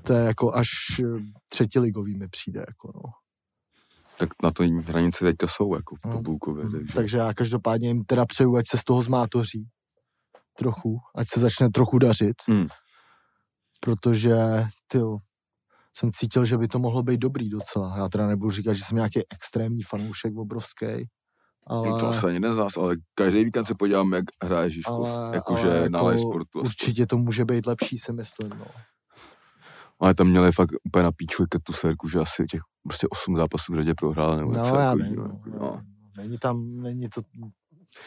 Speaker 2: to je jako až eh, třetiligový mi přijde, jako no.
Speaker 1: Tak na to hranici teďka jsou, jako
Speaker 2: No.
Speaker 1: Populkově,
Speaker 2: Mm,
Speaker 1: takže.
Speaker 2: Takže já každopádně jim teda přeju, ať se z toho zmátoří trochu, ať se začne trochu dařit,
Speaker 1: Hmm.
Speaker 2: protože ty jsem cítil, že by to mohlo být dobrý docela. Já teda nebudu říkat, že jsem nějaký extrémní fanoušek obrovský, ale,
Speaker 1: No to asi ani ne z nás, ale každý víkend se podívám, jak hraje Žižkov. Jakože na
Speaker 2: jako
Speaker 1: live sportu.
Speaker 2: určitě to může být lepší, si myslím. No.
Speaker 1: Ale tam měli fakt úplně na píču tu serku, že asi těch prostě 8 zápasů v řadě prohrál, nebo
Speaker 2: No,
Speaker 1: něco
Speaker 2: já
Speaker 1: takovýho,
Speaker 2: vím,
Speaker 1: jako,
Speaker 2: no,
Speaker 1: no.
Speaker 2: Není tam, není to...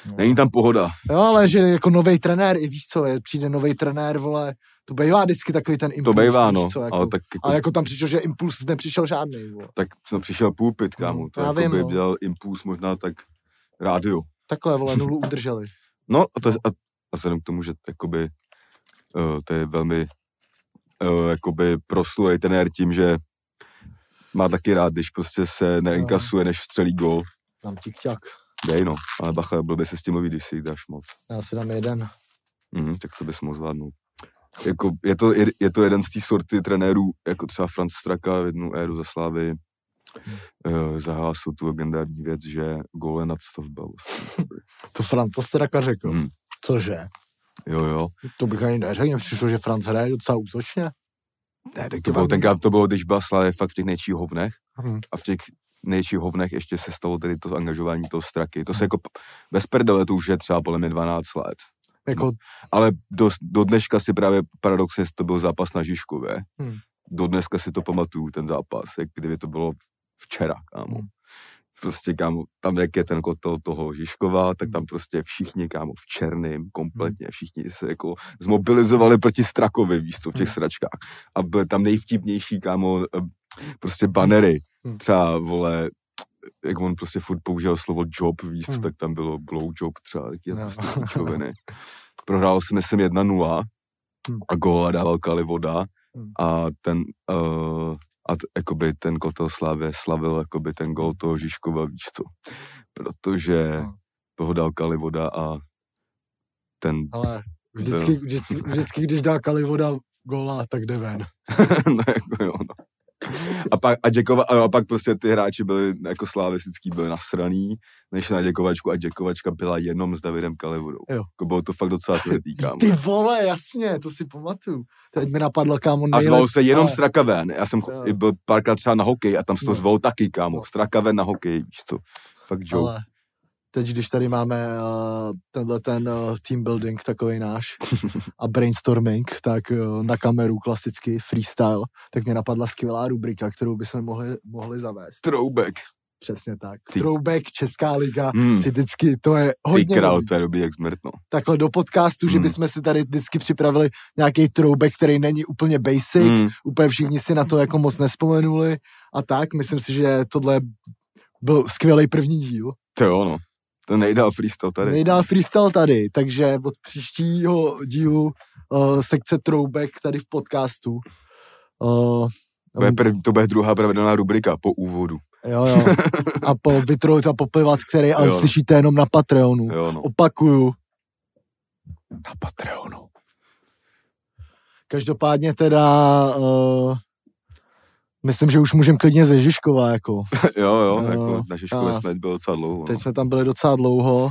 Speaker 2: No.
Speaker 1: Není tam pohoda.
Speaker 2: Jo, ale že jako nový trenér, i víš co, je, přijde nový trenér, vole, to bývá vždycky takový ten impuls,
Speaker 1: To bývá, no,
Speaker 2: co, jako,
Speaker 1: ale tak jako,
Speaker 2: ale jako tam přišel, že impuls nepřišel žádný, vole.
Speaker 1: tak jsem přišel půlpit, kámo. To
Speaker 2: já
Speaker 1: jako
Speaker 2: vím,
Speaker 1: by
Speaker 2: no.
Speaker 1: dělal impuls možná tak rádio.
Speaker 2: Takhle, vole, nulu udrželi.
Speaker 1: No a, to, a, a vzhledem k tomu, že jakoby, uh, to je velmi uh, jakoby proslulý trenér tím, že má taky rád, když prostě se neinkasuje, než vstřelí gol.
Speaker 2: Tam tik-ťak.
Speaker 1: Dej no, ale bacha, byl by se s tím mluví, když si jich dáš moc.
Speaker 2: Já si dám jeden.
Speaker 1: Mhm, tak to bys mohl zvládnout. Jako, je, to, je, je to jeden z té sorty trenérů, jako třeba Franz Straka v jednu éru za Slávy uh, zahlásil tu legendární věc, že gól je nadstavba. Vlastně.
Speaker 2: To Franto Straka řekl.
Speaker 1: Hmm.
Speaker 2: Cože?
Speaker 1: Jo, jo.
Speaker 2: To bych ani neřekl, mně přišlo, že Franc hraje docela útočně.
Speaker 1: Ne, tak to bylo tenkrát, to bylo, když byla Slávě fakt v těch nejčích hovnech
Speaker 2: Hmm.
Speaker 1: a v těch nejčích hovnech ještě se stalo tedy to angažování toho straky. To se jako bez prdele, to už je třeba podle mě 12 let.
Speaker 2: Jako,
Speaker 1: Ale do, do dneška si právě paradoxně to byl zápas na Žižkově.
Speaker 2: Hmm.
Speaker 1: Do dneska si to pamatuju, ten zápas, jak kdyby to bylo včera, kámo.
Speaker 2: Hmm.
Speaker 1: Prostě, kámo, tam jak je ten kotel toho Žižkova, tak
Speaker 2: Hmm.
Speaker 1: tam prostě všichni, kámo, v černém, kompletně, všichni se jako zmobilizovali proti Strakovi, víš co, v těch
Speaker 2: Hmm.
Speaker 1: sračkách. A byly tam nejvtipnější, kámo, eh, prostě banery.
Speaker 2: Hmm.
Speaker 1: Třeba, vole, jak on prostě furt použil slovo job, víš co,
Speaker 2: Hmm.
Speaker 1: tak tam bylo blow job třeba, taky
Speaker 2: Jo.
Speaker 1: prostě píčoviny. Prohrál si myslím 1-0
Speaker 2: Hmm.
Speaker 1: a góla dával Kalivoda
Speaker 2: Hmm.
Speaker 1: a ten uh, a t, jakoby ten kotel Slávě slavil jakoby ten gol toho Žižkova, víš co, protože
Speaker 2: Hmm.
Speaker 1: toho dal Kalivoda a ten,
Speaker 2: ale vždycky, vždycky, vždycky, když dá Kalivoda góla, tak jde ven.
Speaker 1: no jako jo, no. A pak, a, děkova, a pak prostě ty hráči byli jako slavistický, byli nasraný, než na děkovačku a děkovačka byla jenom s Davidem Kalivodou.
Speaker 2: Jo.
Speaker 1: Jako bylo to fakt docela tvrdý, kámo.
Speaker 2: Ty vole, jasně, to si pamatuju. Teď mi napadlo, kámo,
Speaker 1: A zval
Speaker 2: nejlep-
Speaker 1: se jenom
Speaker 2: ale-
Speaker 1: Strakaven. Já jsem
Speaker 2: Jo.
Speaker 1: byl párkrát třeba na hokej a tam se to zval taky, kámo.
Speaker 2: No.
Speaker 1: Strakaven na hokej, víš co. Fakt joke.
Speaker 2: Ale teď, když tady máme uh, tenhle ten uh, team building takový náš a brainstorming, tak uh, na kameru klasicky freestyle, tak mě napadla skvělá rubrika, kterou bychom mohli, mohli zavést.
Speaker 1: Throwback.
Speaker 2: Přesně tak.
Speaker 1: Ty-
Speaker 2: Throwback Česká liga
Speaker 1: Hmm.
Speaker 2: si vždycky, to je
Speaker 1: Ty
Speaker 2: hodně
Speaker 1: král,
Speaker 2: dobrý.
Speaker 1: to je dobrý jak smrt, no.
Speaker 2: Takhle do podcastu, že
Speaker 1: Hmm.
Speaker 2: bychom si tady vždycky připravili nějaký throwback, který není úplně basic,
Speaker 1: Mm.
Speaker 2: úplně všichni si na to jako moc nespomenuli a tak. Myslím si, že tohle byl skvělý první díl.
Speaker 1: To jo, no. To nejdál freestyle tady.
Speaker 2: Nejdál freestyle tady, takže od příštího dílu uh, sekce Throwback tady v podcastu. Uh,
Speaker 1: To bude, prv, to bude druhá pravidelná rubrika po úvodu.
Speaker 2: jo, jo. A po vytrout a poplivat, který ale
Speaker 1: Jo.
Speaker 2: slyšíte jenom na Patreonu.
Speaker 1: Jo, no.
Speaker 2: Opakuju.
Speaker 1: Na Patreonu.
Speaker 2: Každopádně teda uh, myslím, že už můžeme klidně ze Žižkova, jako.
Speaker 1: jo, jo,
Speaker 2: Jo,
Speaker 1: jako na Žižkově
Speaker 2: a-
Speaker 1: jsme byli docela dlouho.
Speaker 2: Teď
Speaker 1: No.
Speaker 2: jsme tam byli docela dlouho,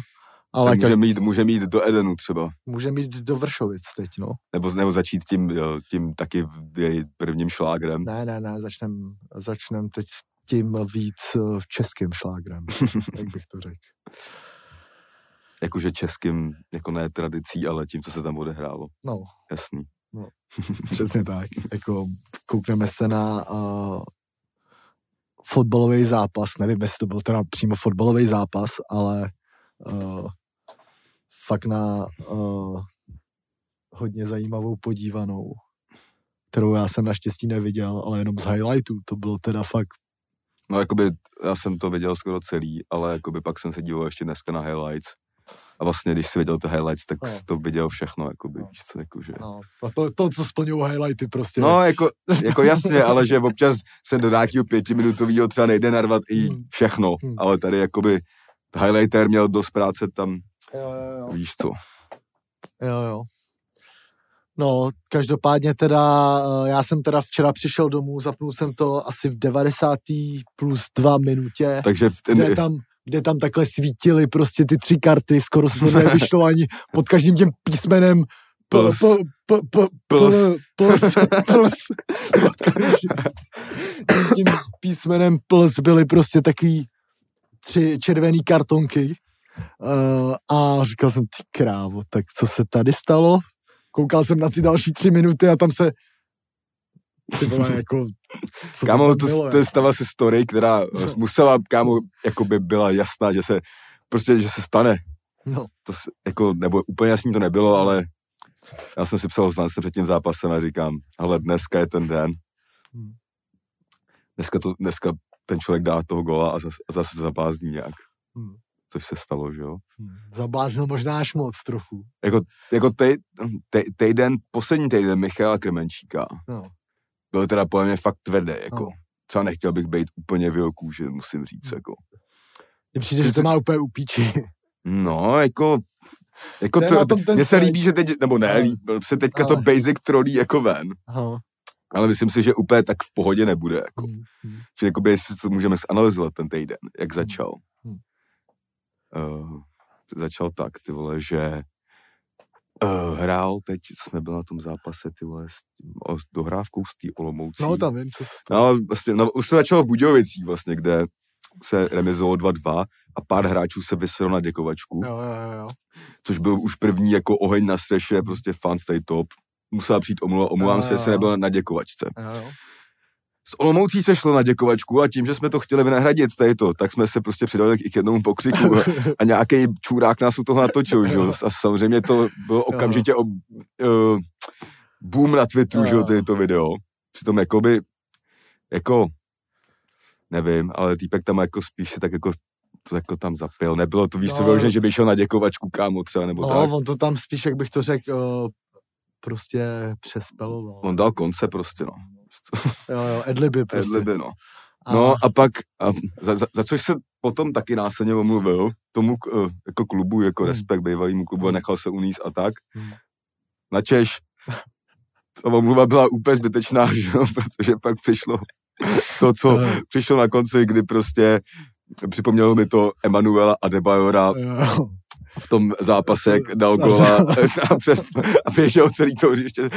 Speaker 2: ale
Speaker 1: Tak můžeme jít, můžeme jít do Edenu třeba.
Speaker 2: můžeme jít do Vršovic teď, no.
Speaker 1: Nebo, nebo začít tím, tím taky prvním šlágrem.
Speaker 2: Ne, ne, ne, začnem, začnem teď tím víc uh, českým šlágrem, jak bych to řekl.
Speaker 1: Jakože českým, jako ne tradicí, ale tím, co se tam odehrálo.
Speaker 2: No,
Speaker 1: Jasný.
Speaker 2: přesně tak. Jako koukneme se na uh, fotbalový zápas, nevím, jestli to byl teda přímo fotbalový zápas, ale uh, fakt na uh, hodně zajímavou podívanou, kterou já jsem naštěstí neviděl, ale jenom z highlightů. To bylo teda fakt
Speaker 1: No, jakoby, já jsem to viděl skoro celý, ale jakoby pak jsem se díval ještě dneska na highlights. A vlastně, když jsi viděl ty highlights, tak
Speaker 2: No.
Speaker 1: jsi to viděl všechno, jakoby,
Speaker 2: No.
Speaker 1: co, jakože.
Speaker 2: No, a to, to, co splňují highlighty prostě.
Speaker 1: No, jako, jako jasně, ale že občas se do nějakého pětiminutového třeba nejde narvat i
Speaker 2: Hmm.
Speaker 1: všechno,
Speaker 2: Hmm.
Speaker 1: ale tady jakoby highlighter měl dost práce tam,
Speaker 2: jo, jo, jo.
Speaker 1: víš co.
Speaker 2: jo, jo. No, každopádně teda, eh, já jsem teda včera přišel domů, zapnul jsem to asi v 90. plus 2 minutě,
Speaker 1: Takže v ten,
Speaker 2: kde tam, kde tam takhle svítily prostě ty tři karty, skoro se to nevyšlo ani pod každým tím písmenem
Speaker 1: Plus.
Speaker 2: P- p- p-
Speaker 1: Plus.
Speaker 2: pl- Plus. Plus. Tím písmenem plus byly prostě takový tři červený kartonky. Uh, a říkal jsem, ty krávo, tak co se tady stalo? Koukal jsem na ty další tři minuty a tam se ty vole, jako, co
Speaker 1: Kámo, to,
Speaker 2: bylo,
Speaker 1: to je stala se story, která musela, kámo, jako by byla jasná, že se, prostě, že se stane.
Speaker 2: No.
Speaker 1: To s- jako, nebo úplně jasný to nebylo, ale já jsem si psal s nás před tím zápasem a říkám, ale dneska je ten den.
Speaker 2: Hmm.
Speaker 1: Dneska, to, dneska ten člověk dá toho gola a zase, a zase zablázní nějak.
Speaker 2: Hmm.
Speaker 1: Což se stalo, že jo.
Speaker 2: Zabláznil možná až moc trochu.
Speaker 1: Jako, jako tej, tej, týden, poslední týden Michala Kremenčíka
Speaker 2: No.
Speaker 1: Byl teda podle mě fakt tvrdý, jako.
Speaker 2: No.
Speaker 1: Třeba nechtěl bych být úplně v jeho kůži, musím říct,
Speaker 2: Hmm.
Speaker 1: jako.
Speaker 2: Mně přijde, že to má úplně upíči.
Speaker 1: No, jako, jako
Speaker 2: To
Speaker 1: to, mně se líbí, že teď, nebo ne, líbí, se teďka to
Speaker 2: ale-
Speaker 1: basic trolí jako ven,
Speaker 2: Aha.
Speaker 1: ale myslím si, že úplně tak v pohodě nebude, jako.
Speaker 2: Hmm. Hmm.
Speaker 1: Čili jakoby, jestli to můžeme zanalizovat ten týden, jak začal.
Speaker 2: Hmm.
Speaker 1: Uh, začal tak, ty vole, že uh, hrál, teď jsme byli na tom zápase, ty vole, s, s dohrávkou z té Olomoucí.
Speaker 2: No tam vím, co se
Speaker 1: No, vlastně, no, už to začalo v Budějovicích vlastně, kde se remizovalo 2-2 a pár hráčů se vyselo na děkovačku,
Speaker 2: Jo, jo, jo.
Speaker 1: což byl už první jako oheň na střeše, prostě fan stay top. Musela přijít omluva, omluvám
Speaker 2: Jo,
Speaker 1: se,
Speaker 2: jo,
Speaker 1: jestli
Speaker 2: jo.
Speaker 1: nebyl na děkovačce.
Speaker 2: jo, jo.
Speaker 1: S Olomoucí se šlo na děkovačku a tím, že jsme to chtěli vynahradit tady to, tak jsme se prostě přidali k jednomu pokřiku a, a nějaký čurák nás u toho natočil, že. A samozřejmě to bylo okamžitě ob, uh, boom na Twitteru, že tady to video. Přitom jakoby, jako, nevím, ale týpek tam jako spíš se tak jako to jako tam zapil. Nebylo to víš, co
Speaker 2: No.
Speaker 1: vyloženě, že by šel na děkovačku kámo třeba, nebo tak.
Speaker 2: No, on to tam spíš, jak bych to řekl, uh, prostě přespeloval.
Speaker 1: On dal konce prostě, no.
Speaker 2: Jo, jo, Edliby prostě.
Speaker 1: Edliby, no.
Speaker 2: A-
Speaker 1: No a pak, a za, za, za což se potom taky následně omluvil tomu eh, jako klubu, jako
Speaker 2: Hmm.
Speaker 1: respekt bývalýmu klubu a
Speaker 2: Hmm.
Speaker 1: nechal se uníst a tak.
Speaker 2: Hmm.
Speaker 1: Na Češ ta omluva byla úplně zbytečná, že jo, protože pak přišlo to, co
Speaker 2: Jo,
Speaker 1: přišlo na konci, kdy prostě připomnělo mi to Emanuela Adebayora
Speaker 2: jo.
Speaker 1: V tom zápase, jak dal
Speaker 2: Za-
Speaker 1: gola a, přes, a běžel celý to hřiště.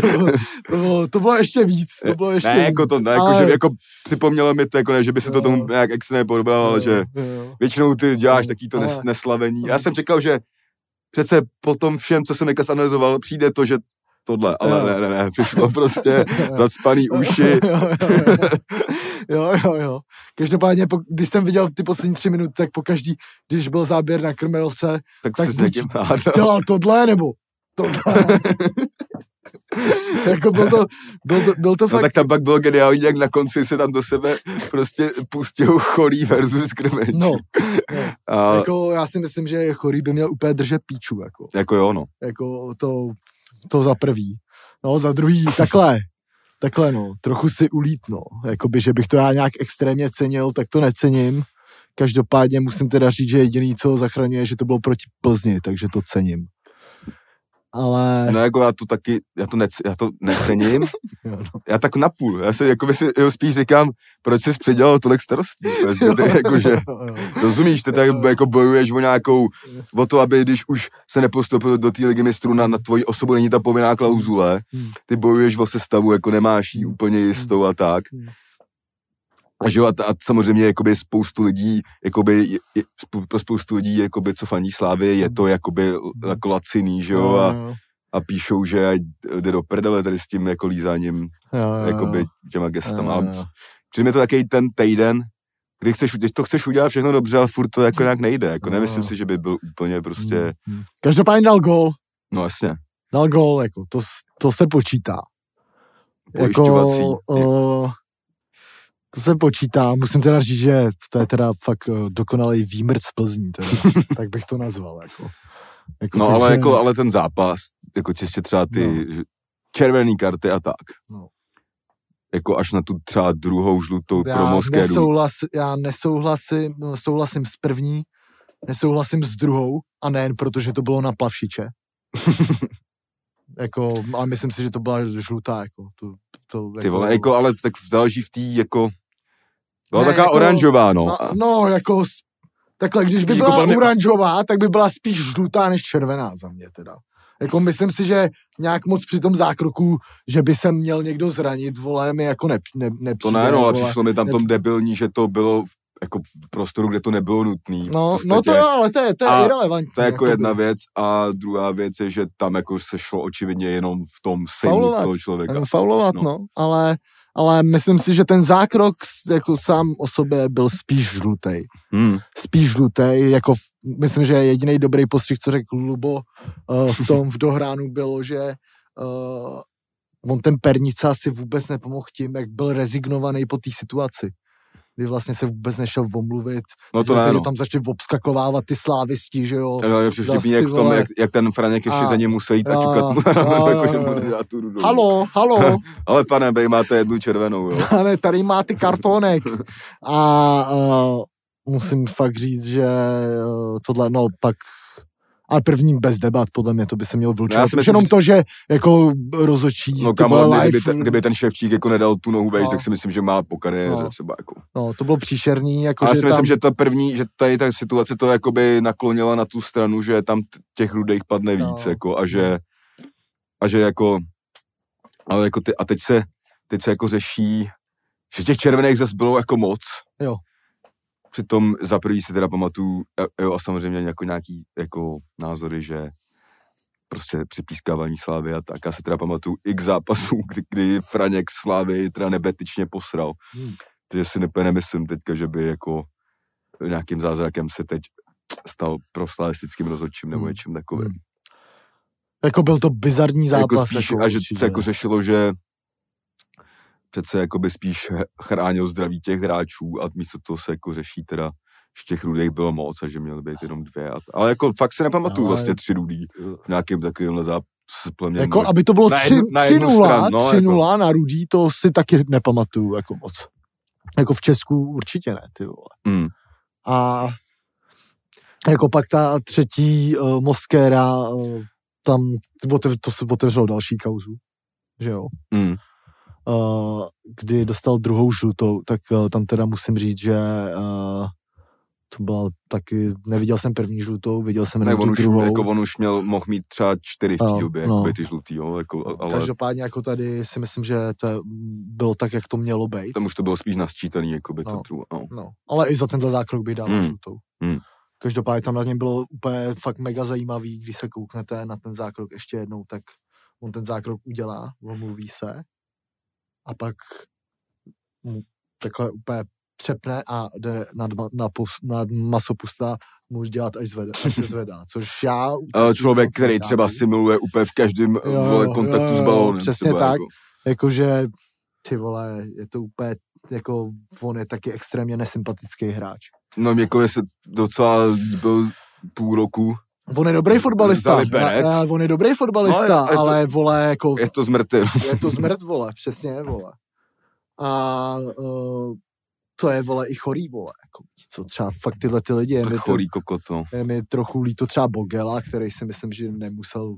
Speaker 2: To bylo, to, bylo, to bylo ještě víc, to bylo ještě
Speaker 1: ne,
Speaker 2: víc.
Speaker 1: jako to, ne, jako,
Speaker 2: ale-
Speaker 1: že, jako připomnělo mi to, jako ne, že by se to tomu nějak extrémně podobalo, ale že
Speaker 2: Jo,
Speaker 1: většinou ty děláš
Speaker 2: No,
Speaker 1: taký to nes, neslavení. Já jsem čekal, že přece po tom všem, co jsem teďka zanalizoval, přijde to, že tohle, ale
Speaker 2: Jo.
Speaker 1: ne, ne, ne, přišlo prostě zacpaný uši.
Speaker 2: Jo, jo, jo. Každopádně, po, když jsem viděl ty poslední tři minuty, tak po každý, když byl záběr na krmelce,
Speaker 1: Tak,
Speaker 2: Tak buď
Speaker 1: hádal.
Speaker 2: dělal tohle, nebo tohle. jako byl to, byl to, byl to
Speaker 1: No
Speaker 2: fakt,
Speaker 1: tak tam pak bylo geniální, jak na konci se tam do sebe prostě pustil chorý versus krmenčí.
Speaker 2: no, no.
Speaker 1: A,
Speaker 2: jako já si myslím, že chorý by měl úplně držet píču, jako,
Speaker 1: jako jo, no.
Speaker 2: jako to, to za prvý. No, za druhý, takhle, takhle, no, trochu si ulít, no, jakoby, že bych to já nějak extrémně cenil, tak to necením. Každopádně musím teda říct, že jediný, co ho zachraňuje, že to bylo proti Plzni, takže to cením. Ale...
Speaker 1: No jako já to taky, já to, nec, já to necením,
Speaker 2: no.
Speaker 1: já tak napůl, já si jako by si jo, spíš říkám, proč jsi předělal tolik starostí, jako, jakože,
Speaker 2: Jo, jo.
Speaker 1: Rozumíš, ty tak jako bojuješ o nějakou, o to, aby když už se nepostoupil do té ligy mistrů na, na tvoji osobu, není ta povinná klauzule,
Speaker 2: Hmm.
Speaker 1: ty bojuješ o sestavu, jako nemáš ji úplně jistou a tak. A, že jo, a, a samozřejmě jakoby spoustu lidí, jakoby, je, pro spoustu lidí, jakoby, co faní Slávy, je to jakoby jako laciný, že jo, a,
Speaker 2: jo,
Speaker 1: a píšou, že jde do prdele tady s tím jako lízáním,
Speaker 2: jo, jo,
Speaker 1: jakoby těma gestama.
Speaker 2: jo, jo.
Speaker 1: Přijde mi to takový ten týden, kdy chceš, když to chceš udělat všechno dobře, ale furt to jako nějak nejde. Jako
Speaker 2: No.
Speaker 1: nemyslím si, že by byl úplně prostě,
Speaker 2: Hmm, hmm. Každopádně dal gol,
Speaker 1: no jasně,
Speaker 2: dal gol, jako to, to se počítá.
Speaker 1: pojišťovací.
Speaker 2: Jako, uh, to se počítá, musím teda říct, že to je teda fakt uh, dokonalý výmrt z Plzní, teda. tak bych to nazval. Jako. Jako
Speaker 1: no
Speaker 2: takže-
Speaker 1: ale, jako, ale ten zápas, jako čistě třeba ty no. červený karty a tak.
Speaker 2: No.
Speaker 1: Jako až na tu třeba druhou žlutou pro
Speaker 2: já,
Speaker 1: Moskéru.
Speaker 2: nesouhlas, já nesouhlasím, souhlasím s první, nesouhlasím s druhou a nejen protože to bylo na plavšiče. jako, ale myslím si, že to byla žlutá. Jako, to, to,
Speaker 1: Ty vole, jako, ale tak záleží v té jako, byla
Speaker 2: Ne,
Speaker 1: taková
Speaker 2: jako-
Speaker 1: oranžová, no.
Speaker 2: No, no jako, takhle, když by byla
Speaker 1: jako
Speaker 2: oranžová, tak by byla spíš žlutá než červená za mě teda. Jako myslím si, že nějak moc při tom zákroku, že by se měl někdo zranit, vole, mi jako ne, ne,
Speaker 1: To
Speaker 2: nepřijde,
Speaker 1: ne, no, ale přišlo mi tam
Speaker 2: ne-
Speaker 1: tom debilní, že to bylo jako v prostoru, kde to nebylo nutný. v
Speaker 2: No, no to jo, ale to je, to je
Speaker 1: A
Speaker 2: irrelevantní.
Speaker 1: To je jako
Speaker 2: jakoby.
Speaker 1: jedna věc a druhá věc je, že tam jako se šlo očividně jenom v tom sejmu
Speaker 2: Faulovat.
Speaker 1: toho člověka.
Speaker 2: Jenom faulovat, no.
Speaker 1: No.
Speaker 2: no. Ale, ale myslím si, že ten zákrok jako sám o sobě byl spíš žlutej.
Speaker 1: Hmm.
Speaker 2: Spíš žlutej, jako myslím, že jediný dobrý postřih, co řekl Lubo uh, v tom v dohránu bylo, že uh, on ten Pernica si vůbec nepomohl tím, jak byl rezignovaný po té situaci. Kdy vlastně se vůbec nešel omluvit.
Speaker 1: No to ne, no.
Speaker 2: tam začali obskakovávat ty slávisti, že jo.
Speaker 1: No, je vtipný, jak, v tom, jak, jak ten Franěk ještě
Speaker 2: A-
Speaker 1: za ním musel jít a
Speaker 2: a-
Speaker 1: čukat mu na rameno,
Speaker 2: a-
Speaker 1: jako, že mu nedá tu rudu.
Speaker 2: Halo, halo.
Speaker 1: Ale pane, vy máte jednu červenou, jo.
Speaker 2: Ale tady máte kartonek. A uh, musím fakt říct, že uh, tohle, no pak ale první bez debat, podle mě to by se mělo vylučovat. Už
Speaker 1: si myslím,
Speaker 2: jenom to, že jako rozočí,
Speaker 1: No kamo, kdyby, ten, kdyby ten ševčík jako nedal tu nohu vejš,
Speaker 2: No.
Speaker 1: tak si myslím, že má po kariéře
Speaker 2: No.
Speaker 1: třeba jako.
Speaker 2: no, to bylo příšerný, jako
Speaker 1: já si myslím,
Speaker 2: tam,
Speaker 1: že ta první, že tady ta situace to jakoby naklonila na tu stranu, že tam těch rudých padne víc,
Speaker 2: No.
Speaker 1: jako, a že, a že jako, ale jako ty, a teď se, teď se jako řeší, že těch červených zase bylo jako moc.
Speaker 2: Jo.
Speaker 1: Přitom za prvý si teda pamatuju, a- jo, a samozřejmě jako nějaký jako názory, že prostě připískávání slávy a tak. Já si teda pamatuju x zápasů, kdy, kdy Franěk slávy teda nebetičně posral.
Speaker 2: Hmm.
Speaker 1: Takže si úplně nemyslím teďka, že by jako nějakým zázrakem se teď stal proslavistickým rozhodčím nebo
Speaker 2: Hmm.
Speaker 1: něčím takovým.
Speaker 2: Hmm. jako byl to bizarní zápas.
Speaker 1: jako spíš,
Speaker 2: jako
Speaker 1: a že se jako řešilo, že přece jako by spíš chránil zdraví těch hráčů a místo toho se jako řeší teda, že těch rudých bylo moc a že měly být jenom dvě. A, ale jako fakt si nepamatuju
Speaker 2: Ale-
Speaker 1: vlastně tři rudý v nějakým takovým. Plně
Speaker 2: Jako, aby to bylo
Speaker 1: Na
Speaker 2: 3
Speaker 1: jednu- na jednu
Speaker 2: 3-0,
Speaker 1: stranu, no,
Speaker 2: 3-0 na Rudí, to si taky nepamatuju jako moc. Jako v Česku určitě ne, ty vole.
Speaker 1: Mm.
Speaker 2: A jako pak ta třetí uh, Moskéra, uh, tam otev, to se otevřelo další kauzu, že jo.
Speaker 1: Mm.
Speaker 2: Uh, kdy dostal druhou žlutou, tak uh, tam teda musím říct, že uh, to byla taky, neviděl jsem první žlutou, viděl jsem
Speaker 1: Ne, on už,
Speaker 2: druhou.
Speaker 1: jako on už měl, mohl mít třeba čtyři v té
Speaker 2: No,
Speaker 1: době,
Speaker 2: no.
Speaker 1: jako by ty žlutý, jo, jako, ale
Speaker 2: Každopádně jako tady si myslím, že to je, bylo tak, jak to mělo být.
Speaker 1: tam už to bylo spíš nasčítaný, jako by
Speaker 2: No.
Speaker 1: to druhé, no.
Speaker 2: No, ale i za tenhle zákrok bych dal
Speaker 1: Hmm.
Speaker 2: mm. žlutou.
Speaker 1: Hmm.
Speaker 2: Každopádně tam na něm bylo úplně fakt mega zajímavý, když se kouknete na ten zákrok ještě jednou, tak on ten zákrok udělá, omluví se a pak mu takhle úplně přepne a jde nad, ma- na, pus, nad masopusta může dělat, až, zvede, až se zvedá, což já...
Speaker 1: Člověk, který
Speaker 2: nechápu.
Speaker 1: třeba simuluje úplně v každém
Speaker 2: Jo,
Speaker 1: vole, kontaktu
Speaker 2: jo,
Speaker 1: s
Speaker 2: jo,
Speaker 1: balónem.
Speaker 2: přesně tak.
Speaker 1: Jako.
Speaker 2: Jakože, ty vole, je to úplně, jako on je taky extrémně nesympatický hráč.
Speaker 1: No, jako se docela líbil půl roku,
Speaker 2: On je dobrý fotbalista,
Speaker 1: Vzali Berec.
Speaker 2: a- a on je dobrý fotbalista,
Speaker 1: No, je- je to-
Speaker 2: ale vole, jako,
Speaker 1: je to zmrtel.
Speaker 2: je to zmrt, vole, přesně, vole. A uh, to je, vole, i chorý, vole, jako, co, třeba fakt tyhle ty lidi, je mi,
Speaker 1: Tak
Speaker 2: to,
Speaker 1: chorý kokot, no.
Speaker 2: je mi trochu líto třeba Bogela, který si myslím, že nemusel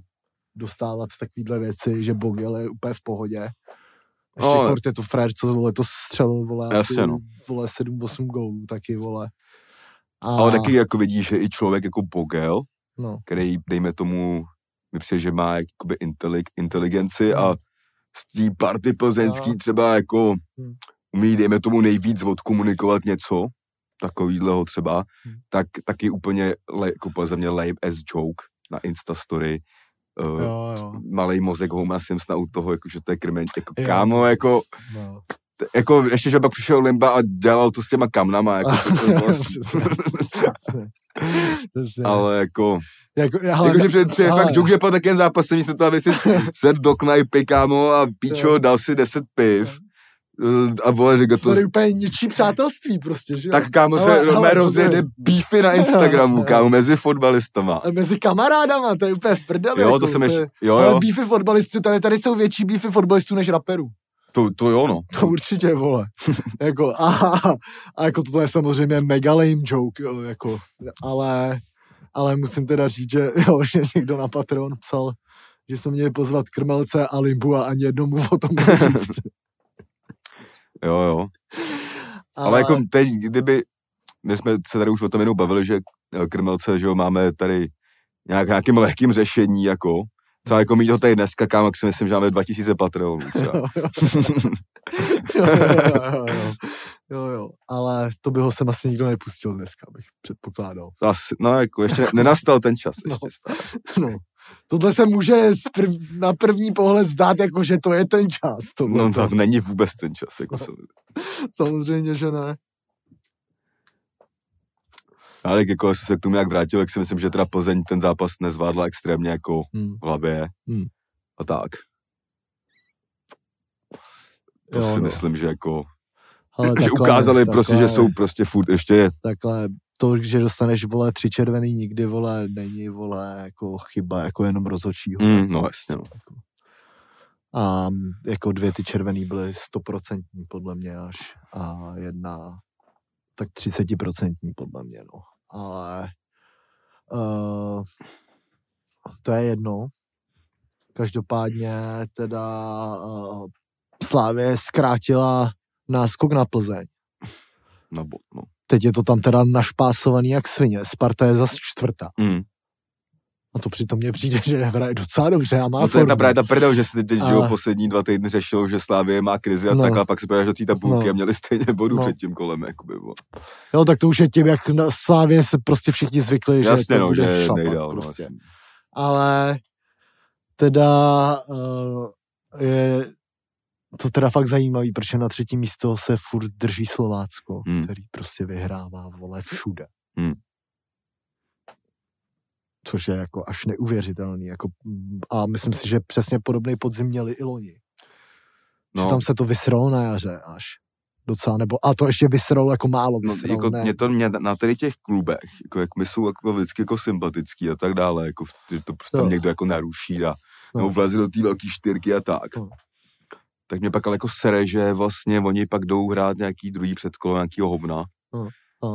Speaker 2: dostávat takovýhle věci, že Bogel je úplně v pohodě. Ještě
Speaker 1: No,
Speaker 2: kort je to frér, co vole, to střelil, vole, asi,
Speaker 1: Jasně, no.
Speaker 2: vole, 7-8 gólů taky, vole. A,
Speaker 1: Ale taky jako vidíš, že i člověk jako Bogel,
Speaker 2: no,
Speaker 1: který, dejme tomu, mi přijde, že má jakoby intelig, inteligenci a z té party plzeňský
Speaker 2: No.
Speaker 1: třeba jako
Speaker 2: Hmm.
Speaker 1: umí, dejme tomu, nejvíc odkomunikovat něco, takovýhleho třeba,
Speaker 2: Hmm.
Speaker 1: tak taky úplně jako podle mě lame as joke na Instastory. Uh,
Speaker 2: jo, jo,
Speaker 1: malý mozek Homer Simpsona u toho, jako, že to je krmeň, jako
Speaker 2: Jo.
Speaker 1: kámo, jako,
Speaker 2: no.
Speaker 1: t- jako ještě, že pak přišel Limba a dělal to s těma kamnama, jako, to, to, ale jako,
Speaker 2: jako, ale,
Speaker 1: Jakože přijde, přijde
Speaker 2: ale-
Speaker 1: fakt joke, že po takovém zápase místo toho, aby si sedl do knajpy, kámo, a píčo, dal si 10 piv. eh, A vole, říká
Speaker 2: to
Speaker 1: to,
Speaker 2: tady úplně ničí přátelství prostě, že jo?
Speaker 1: tak kámo
Speaker 2: Ale-
Speaker 1: se Romé
Speaker 2: ale-
Speaker 1: rozjede beefy na Instagramu, kámo, mezi fotbalistama.
Speaker 2: A mezi kamarádama, to je úplně v prdeli.
Speaker 1: Jo,
Speaker 2: jako,
Speaker 1: to jsem
Speaker 2: je-
Speaker 1: ještě, jo,
Speaker 2: Ale
Speaker 1: jo,
Speaker 2: beefy fotbalistů, tady, tady jsou větší beefy fotbalistů než raperů.
Speaker 1: To, to jo, no.
Speaker 2: To určitě, vole. jako, a, a jako tohle je samozřejmě mega lame joke, jo, jako, ale, ale musím teda říct, že, jo, že někdo na Patreon psal, že jsme měli pozvat Krmelce a Limbu a ani jednomu o tom nevíc.
Speaker 1: Jo, jo. Ale jako teď, kdyby, my jsme se tady už o tom jenom bavili, že eh, krmelce, že jo, máme tady nějak, nějakým lehkým řešení, jako, Třeba jako mít ho tady dneska, kámo, jak si myslím, že máme 2000 Patreonů. třeba.
Speaker 2: jo, jo, jo, jo. jo, ale to by ho sem asi nikdo nepustil dneska, bych předpokládal.
Speaker 1: Asi, no, jako ještě ne- nenastal ten čas.
Speaker 2: No.
Speaker 1: Ještě stále.
Speaker 2: No. Tohle se může prv, na první pohled zdát, jako že to je ten čas. Tohle.
Speaker 1: No to není vůbec ten čas. Jako
Speaker 2: No. Samozřejmě, že ne.
Speaker 1: Ale jako jsem se k tomu jak vrátil, tak si myslím, že teda Plzeň ten zápas nezvládla extrémně jako
Speaker 2: Hmm.
Speaker 1: v hlavě
Speaker 2: Hmm.
Speaker 1: a tak. To
Speaker 2: Jo,
Speaker 1: si
Speaker 2: no.
Speaker 1: myslím, že jako,
Speaker 2: Ale
Speaker 1: že
Speaker 2: takhle-
Speaker 1: ukázali prostě, že
Speaker 2: takhle-
Speaker 1: jsou prostě furt ještě,
Speaker 2: Takhle to, že dostaneš, vole, tři červený nikdy, vole, není, vole, jako chyba, jako jenom rozhodčího.
Speaker 1: mm, no jasně, no.
Speaker 2: A mm, jako dvě ty červený byly stoprocentní podle mě až a jedna tak třicetiprocentní podle mě, no. Ale uh, to je jedno. Každopádně teda uh, Slávě zkrátila náskok na Plzeň.
Speaker 1: na bod, no.
Speaker 2: Teď je to tam teda našpásovaný jak svině. Sparta je zase čtvrtá.
Speaker 1: Mm.
Speaker 2: A to přitom mně přijde, že hraje docela dobře a má
Speaker 1: No to je ta
Speaker 2: formu.
Speaker 1: právě ta prdel, že se teď, teď
Speaker 2: Ale-
Speaker 1: poslední dva týdny řešil, že Slávě má krizi a
Speaker 2: No.
Speaker 1: tak, a pak se pojáš do té tabulky
Speaker 2: No.
Speaker 1: a měli stejně bodů
Speaker 2: No.
Speaker 1: před tím kolem, jakoby, bo.
Speaker 2: Jo, tak to už je tím, jak na Slávě se prostě všichni zvykli, že
Speaker 1: Jasně,
Speaker 2: to
Speaker 1: no,
Speaker 2: bude
Speaker 1: že
Speaker 2: šlapat
Speaker 1: nejdál, no,
Speaker 2: prostě.
Speaker 1: jasně.
Speaker 2: Ale teda uh, je to teda fakt zajímavý, protože na třetí místo se furt drží Slovácko,
Speaker 1: Hmm.
Speaker 2: který prostě vyhrává, vole, všude.
Speaker 1: Hmm.
Speaker 2: Což je jako až neuvěřitelný. Jako, a myslím si, že přesně podobný podzim měli i loni. No. Že
Speaker 1: No,
Speaker 2: tam se to vysralo na jaře až. Docela, nebo, a to ještě vysralo jako málo
Speaker 1: no
Speaker 2: vysralo,
Speaker 1: jako
Speaker 2: ne.
Speaker 1: mě to mě na tady těch klubech, jako jak my jsou jako vždycky jako sympatický a tak dále, jako že to prostě tam někdo jako naruší a
Speaker 2: No.
Speaker 1: no. vleze do té velké čtyřky a tak.
Speaker 2: No.
Speaker 1: Tak mě pak ale jako sere, že vlastně oni pak jdou hrát nějaký druhý předkolo, nějakýho hovna.
Speaker 2: No,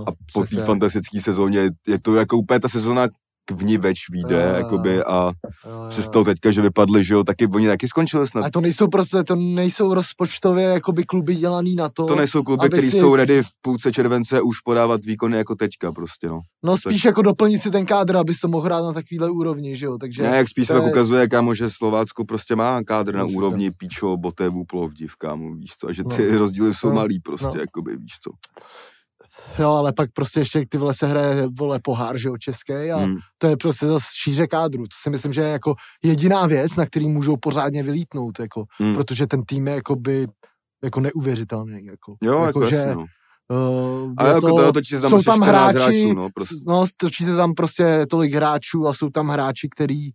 Speaker 1: A po té fantastické sezóně je to jako úplně ta sezóna k ní več vyjde,
Speaker 2: Jo, jo,
Speaker 1: jakoby, a
Speaker 2: Jo, jo,
Speaker 1: přes
Speaker 2: jo.
Speaker 1: to teďka, že vypadli, že jo, taky oni taky skončili snad.
Speaker 2: A to nejsou prostě, to nejsou rozpočtově jakoby kluby dělaný na to.
Speaker 1: To nejsou kluby,
Speaker 2: aby
Speaker 1: které
Speaker 2: si-
Speaker 1: jsou ready v půlce července už podávat výkony jako teďka prostě, no.
Speaker 2: No spíš jako doplnit si ten kádr, abys to mohl hrát na takovýhle úrovni, že jo, takže...
Speaker 1: Ne, jak spíš se tak
Speaker 2: je-
Speaker 1: ukazuje, kámo, že Slovácko prostě má kádr na
Speaker 2: Prostě.
Speaker 1: úrovni Píčo, Botevu, Plovdiv, kámo, víš co, a že ty
Speaker 2: No.
Speaker 1: rozdíly jsou
Speaker 2: No.
Speaker 1: malý prostě,
Speaker 2: No.
Speaker 1: jakoby, víš co.
Speaker 2: Jo, ale pak prostě ještě ty vole se hraje, vole, pohár, že jo, český a
Speaker 1: Hmm.
Speaker 2: to je prostě zase šíře kádru. To si myslím, že je jako jediná věc, na který můžou pořádně vylítnout, jako,
Speaker 1: Hmm.
Speaker 2: protože ten tým je jakoby jako neuvěřitelný, jako.
Speaker 1: Jo, jako,
Speaker 2: že,
Speaker 1: jasně, no.
Speaker 2: Uh,
Speaker 1: A jako to, točí se tam
Speaker 2: jsou
Speaker 1: asi
Speaker 2: tam
Speaker 1: 14
Speaker 2: hráči,
Speaker 1: hráčů, no, prostě.
Speaker 2: no, točí se tam prostě tolik hráčů a jsou tam hráči, který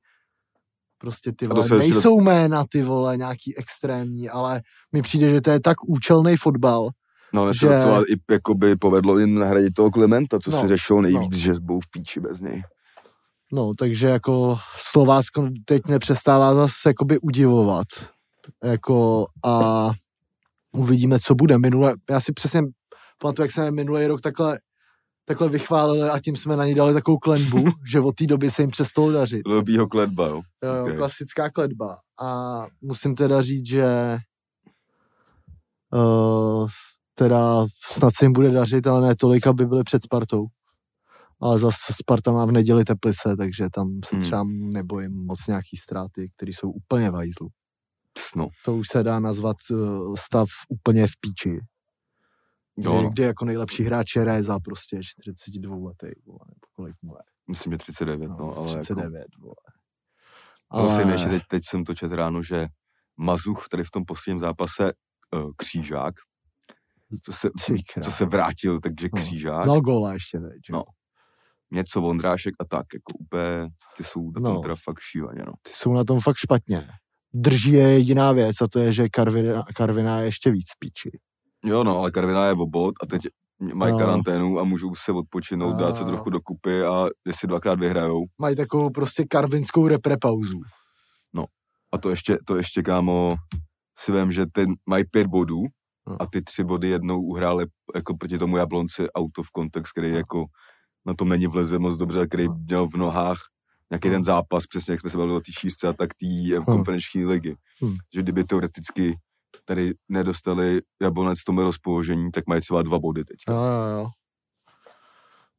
Speaker 2: prostě ty
Speaker 1: to
Speaker 2: vole,
Speaker 1: se ještě-
Speaker 2: nejsou jména ty vole nějaký extrémní, ale mi přijde, že to je tak účelný fotbal.
Speaker 1: No, ale se
Speaker 2: že-
Speaker 1: docela i jakoby povedlo jim nahradit toho Klementa, co
Speaker 2: No,
Speaker 1: si řešil nejvíc, že budou v píči bez něj.
Speaker 2: No, takže jako Slovácko teď nepřestává zase jakoby udivovat. Jako a uvidíme, co bude. Minule, já si přesně pamatuju, jak jsme minulý rok takhle, takhle vychválili a tím jsme na ní dali takovou klenbu, že od té doby se jim přestalo dařit.
Speaker 1: Lobího kledba, jo.
Speaker 2: Jo, jo,
Speaker 1: Ok.
Speaker 2: klasická kletba. A musím teda říct, že uh, teda snad se jim bude dařit, ale ne tolik, aby byli před Spartou. Ale zase Sparta má v neděli Teplice, takže tam se
Speaker 1: Hmm.
Speaker 2: třeba nebojím moc nějaký ztráty, které jsou úplně v hajzlu.
Speaker 1: No,
Speaker 2: To už se dá nazvat uh, stav úplně v píči.
Speaker 1: Jo, no.
Speaker 2: kdy jako nejlepší hráč je Réza prostě 42 letý, vole, nebo kolik mu je.
Speaker 1: myslím, že 39, no,
Speaker 2: No,
Speaker 1: ale
Speaker 2: 39,
Speaker 1: jako,
Speaker 2: vole.
Speaker 1: ale... Ještě teď, teď jsem to čet ráno, že Mazuch tady v tom posledním zápase uh, Křížák, co se, co
Speaker 2: král.
Speaker 1: se vrátil, takže
Speaker 2: No.
Speaker 1: Křížák,
Speaker 2: Dal góla ještě teď, že?
Speaker 1: No. něco Vondrášek a tak, jako úplně, ty jsou na tom
Speaker 2: No.
Speaker 1: teda fakt šívaně, no.
Speaker 2: ty jsou na tom fakt špatně. Drží je jediná věc a to je, že Karvina, Karvina je ještě víc píči.
Speaker 1: Jo, no, ale Karviná je obod a teď mají
Speaker 2: No.
Speaker 1: karanténu a můžou se odpočinout, dát se
Speaker 2: A-
Speaker 1: trochu dokupy a jestli dvakrát vyhrajou.
Speaker 2: Mají takovou prostě karvinskou reprepauzu.
Speaker 1: A to ještě, to ještě kámo, si vím, že ten mají pět bodů
Speaker 2: No.
Speaker 1: A ty tři body jednou uhráli jako proti tomu Jablonci auto v kontext, který jako na tom není vleze moc dobře, který
Speaker 2: No.
Speaker 1: měl v nohách nějaký ten zápas, přesně jak jsme se bavili o té šířce a tak té
Speaker 2: Hmm.
Speaker 1: konferenční ligy.
Speaker 2: Hmm.
Speaker 1: Že kdyby teoreticky tady nedostali Jablonec v tom rozpoložení, tak mají třeba dva body teď.
Speaker 2: Jo, jo, jo.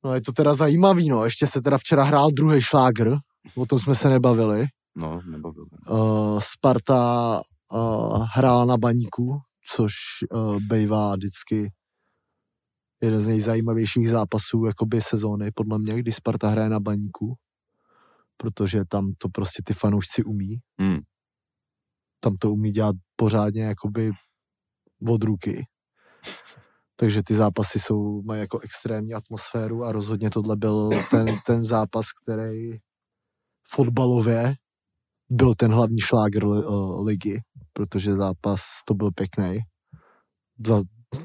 Speaker 2: No je to teda zajímavý, no. Ještě se teda včera hrál druhý šlágr, o tom jsme se nebavili.
Speaker 1: No, nebavil.
Speaker 2: Uh, Sparta uh, hrála na baníku, což uh, bývá vždycky jeden z nejzajímavějších zápasů jakoby sezóny, podle mě, když Sparta hraje na baníku, protože tam to prostě ty fanoušci umí.
Speaker 1: Hmm.
Speaker 2: Tam to umí dělat pořádně jakoby od ruky. Takže ty zápasy jsou, mají jako extrémní atmosféru a rozhodně tohle byl ten, ten zápas, který fotbalově byl ten hlavní šláger uh, ligy, protože zápas to byl pěkný. Za,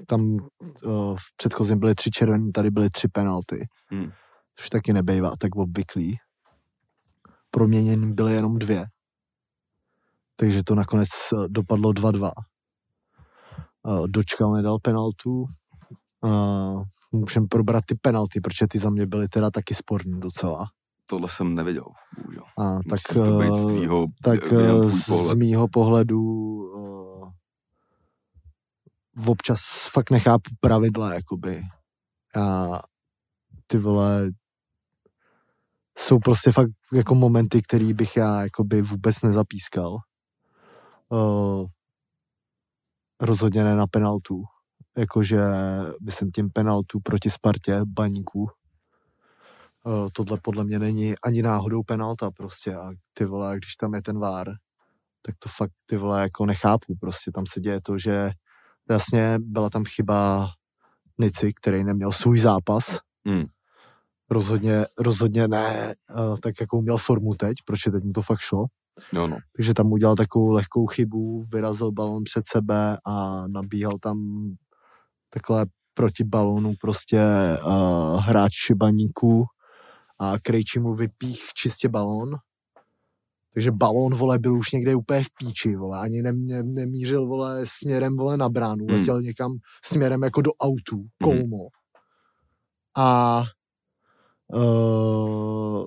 Speaker 2: tam uh, v předchozím byly tři červené, tady byly tři penalty,
Speaker 1: Hmm.
Speaker 2: což taky nebejvá tak obvyklý. Proměněn byly jenom dvě. Takže to nakonec uh, dopadlo 2-2. Uh, Dočkal nedal penaltu. Uh, můžeme probrat ty penalty, protože ty za mě byly teda taky sporný docela.
Speaker 1: Tohle jsem nevěděl, bohužel.
Speaker 2: A tak,
Speaker 1: to být z
Speaker 2: eh,
Speaker 1: tvýho,
Speaker 2: tak eh, z,
Speaker 1: pohled.
Speaker 2: z mýho pohledu uh, občas fakt nechápu pravidla, jakoby. A ty vole, jsou prostě fakt jako momenty, který bych já jakoby vůbec nezapískal. Uh, rozhodně ne na penaltu. Jakože, myslím tím penaltu proti Spartě, baníku. Uh, tohle podle mě není ani náhodou penalta prostě a ty vole, když tam je ten vár, tak to fakt ty vole jako nechápu prostě. Tam se děje to, že jasně byla tam chyba Nici, který neměl svůj zápas.
Speaker 1: Hmm.
Speaker 2: Rozhodně, rozhodně ne uh, tak, jakou měl formu teď, protože teď mu to fakt šlo.
Speaker 1: No, no.
Speaker 2: Takže tam udělal takovou lehkou chybu, vyrazil balon před sebe a nabíhal tam takhle proti balónu prostě uh, hráč šibaníků a Krejči mu vypích čistě balón. Takže balón, vole, byl už někde úplně v píči, vole, ani ne, ne, nemířil, vole, směrem, vole, na bránu,
Speaker 1: Hmm.
Speaker 2: letěl někam směrem jako do autu, kolmo. A uh,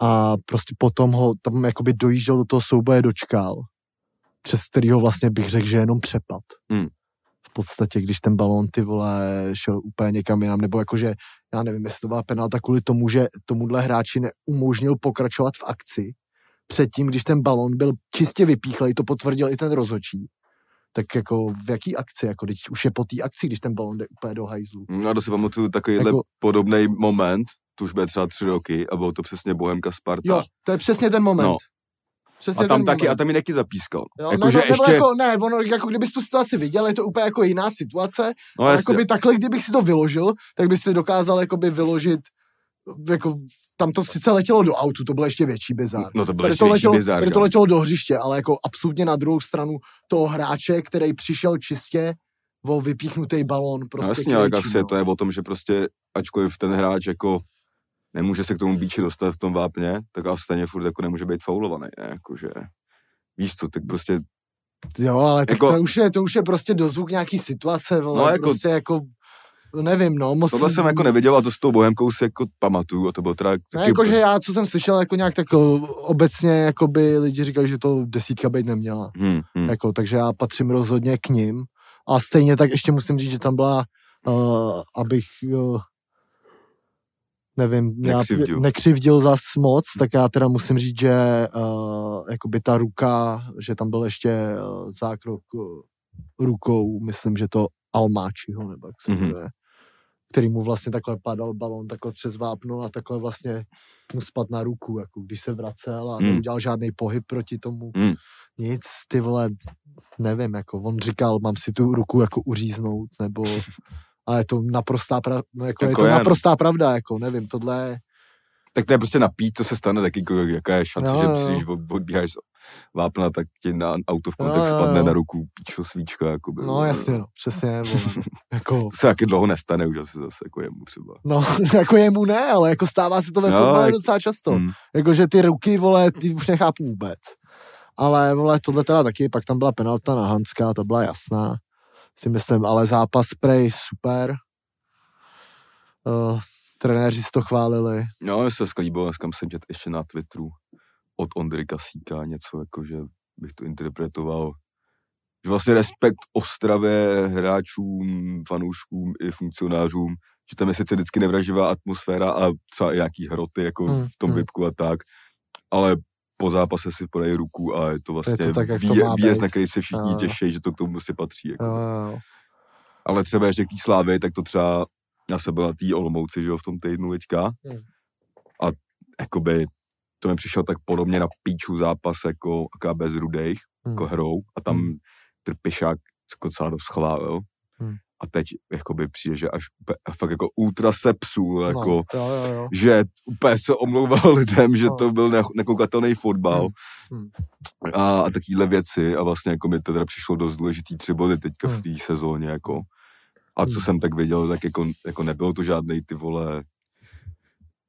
Speaker 2: a prostě potom ho tam jakoby dojížděl do toho souboje dočkal, přes kterýho vlastně bych řekl, že jenom přepad.
Speaker 1: Hmm.
Speaker 2: V podstatě, když ten balón ty vole šel úplně někam jinam, nebo jakože, já nevím, jestli to byla penalta kvůli tomu, že tomuhle hráči neumožnil pokračovat v akci. Předtím, když ten balón byl čistě vypíchlej, to potvrdil i ten rozhodčí. Tak jako v jaký akci, jako když už je po té akci, když ten balón jde úplně do hajzlu.
Speaker 1: No a to si pamatuju takovýhle
Speaker 2: Jako-
Speaker 1: podobný moment, to už bude třeba tři roky a bylo to přesně Bohemka Sparta.
Speaker 2: Jo, to je přesně ten moment.
Speaker 1: No.
Speaker 2: Přesně
Speaker 1: a tam taky,
Speaker 2: moment.
Speaker 1: a tam ji taky zapískal.
Speaker 2: Jo,
Speaker 1: jako,
Speaker 2: no,
Speaker 1: že
Speaker 2: no,
Speaker 1: ještě,
Speaker 2: jako, ne, ono, jako kdybys tu situaci viděl, je to úplně jako jiná situace.
Speaker 1: no
Speaker 2: No, jakoby takhle, kdybych si to vyložil, tak bys si dokázal jakoby vyložit, jako tam to sice letělo do autu, to byl ještě větší bizár.
Speaker 1: no to byl ještě
Speaker 2: to,
Speaker 1: větší
Speaker 2: letělo,
Speaker 1: bizár.
Speaker 2: tady to letělo do hřiště, ale jako absolutně na druhou stranu toho hráče, který přišel čistě o vypíchnutý balón.
Speaker 1: No
Speaker 2: Prostě
Speaker 1: jasně, ale asi
Speaker 2: no.
Speaker 1: to je o tom, že prostě, ačkoliv ten hráč jako nemůže se k tomu bíči dostat v tom vápně, tak a stejně furt jako nemůže být faulovaný, ne? Jakože, víš co, tak prostě,
Speaker 2: Jo, ale
Speaker 1: Jako-
Speaker 2: to, už je, to už je prostě dozvuk nějaký situace, vole,
Speaker 1: No,
Speaker 2: no,
Speaker 1: jako-
Speaker 2: prostě jako, nevím, no. Moc,
Speaker 1: tohle jsem jako neviděl a to s tou Bohemkou si jako pamatuju a to bylo teda
Speaker 2: Ne,
Speaker 1: taky
Speaker 2: jako, že
Speaker 1: úplně-
Speaker 2: já, co jsem slyšel, jako nějak tak o, obecně, jakoby lidi říkají, že to desítka být neměla.
Speaker 1: Hmm, hmm.
Speaker 2: Jako, takže já patřím rozhodně k ním. A stejně tak ještě musím říct, že tam byla, uh, abych, uh, nevím, já
Speaker 1: Nekřivdil.
Speaker 2: nekřivdil zas moc, tak já teda musím říct, že uh, jakoby ta ruka, že tam byl ještě uh, zákrok uh, rukou, myslím, že to Almáčiho, nebo jak se
Speaker 1: Mhm.
Speaker 2: jmenuje, který mu vlastně takhle padal balon takhle přes vápno a takhle vlastně mu spad na ruku, jako když se vracel a
Speaker 1: Hmm.
Speaker 2: neudělal žádný pohyb proti tomu.
Speaker 1: Hmm.
Speaker 2: Nic, ty vole, nevím, jako on říkal, mám si tu ruku jako uříznout, nebo ale je to naprostá, pra, no jako,
Speaker 1: Jako
Speaker 2: je to
Speaker 1: no.
Speaker 2: naprostá pravda, jako nevím, tohle
Speaker 1: Tak to je prostě napít, to se stane taky, jako, jaká je šance,
Speaker 2: Jo,
Speaker 1: že
Speaker 2: jo.
Speaker 1: od- odbíháš vápna, tak ti na auto v kontext spadne na ruku píčo svíčka, jako by,
Speaker 2: no jasně, no, přesně, jako,
Speaker 1: To se taky dlouho nestane už asi zase, jako jemu třeba.
Speaker 2: no, jako jemu ne, ale jako stává se to ve
Speaker 1: Jo,
Speaker 2: fotbale
Speaker 1: jak-
Speaker 2: docela často.
Speaker 1: Hmm.
Speaker 2: Jakože ty ruky, vole, ty už nechápu vůbec. Ale, vole, tohle teda taky, pak tam byla penalta na Hanska, ta byla jasná. Si myslím, ale zápas prej super. Uh, trenéři si to chválili.
Speaker 1: No, se sklíbilo, dneska jsem četl ještě na Twitteru od Ondry Kasíka něco, jako že bych to interpretoval, že vlastně respekt Ostravě, hráčům, fanouškům i funkcionářům, že tam je sice vždycky nevraživá atmosféra a třeba i nějaký hroty jako
Speaker 2: Hmm,
Speaker 1: v tom vypku a tak, ale po zápase si podají ruku a je to vlastně
Speaker 2: to tak, jak to
Speaker 1: vý,
Speaker 2: má
Speaker 1: výjezd, na který se všichni
Speaker 2: Jo.
Speaker 1: těší, že to k tomu si patří. Jako.
Speaker 2: Jo, jo, jo.
Speaker 1: Ale třeba ještě k té slávě, tak to třeba, já jsem byl na té Olomouci, že jo, v tom týdnu teďka.
Speaker 2: Hmm.
Speaker 1: A jakoby to mi přišlo tak podobně na píču zápas jako bez rudejch,
Speaker 2: Hmm.
Speaker 1: jako hrou. A tam
Speaker 2: Hmm.
Speaker 1: trpišák jako docela dost chválil.
Speaker 2: Hmm.
Speaker 1: A teď jakoby přijde, že až úplně, fakt jako ultra sepsul, jako,
Speaker 2: No, jo, jo, jo.
Speaker 1: že úplně se omlouval lidem, že
Speaker 2: No.
Speaker 1: to byl ne- nekoukatelný fotbal
Speaker 2: Hmm.
Speaker 1: a, a takovéhle věci a vlastně jako mi to teda přišlo dost důležitý tři body teďka v
Speaker 2: Hmm.
Speaker 1: té sezóně, jako. A co
Speaker 2: Hmm.
Speaker 1: jsem tak viděl, tak jako, jako nebylo to žádný ty vole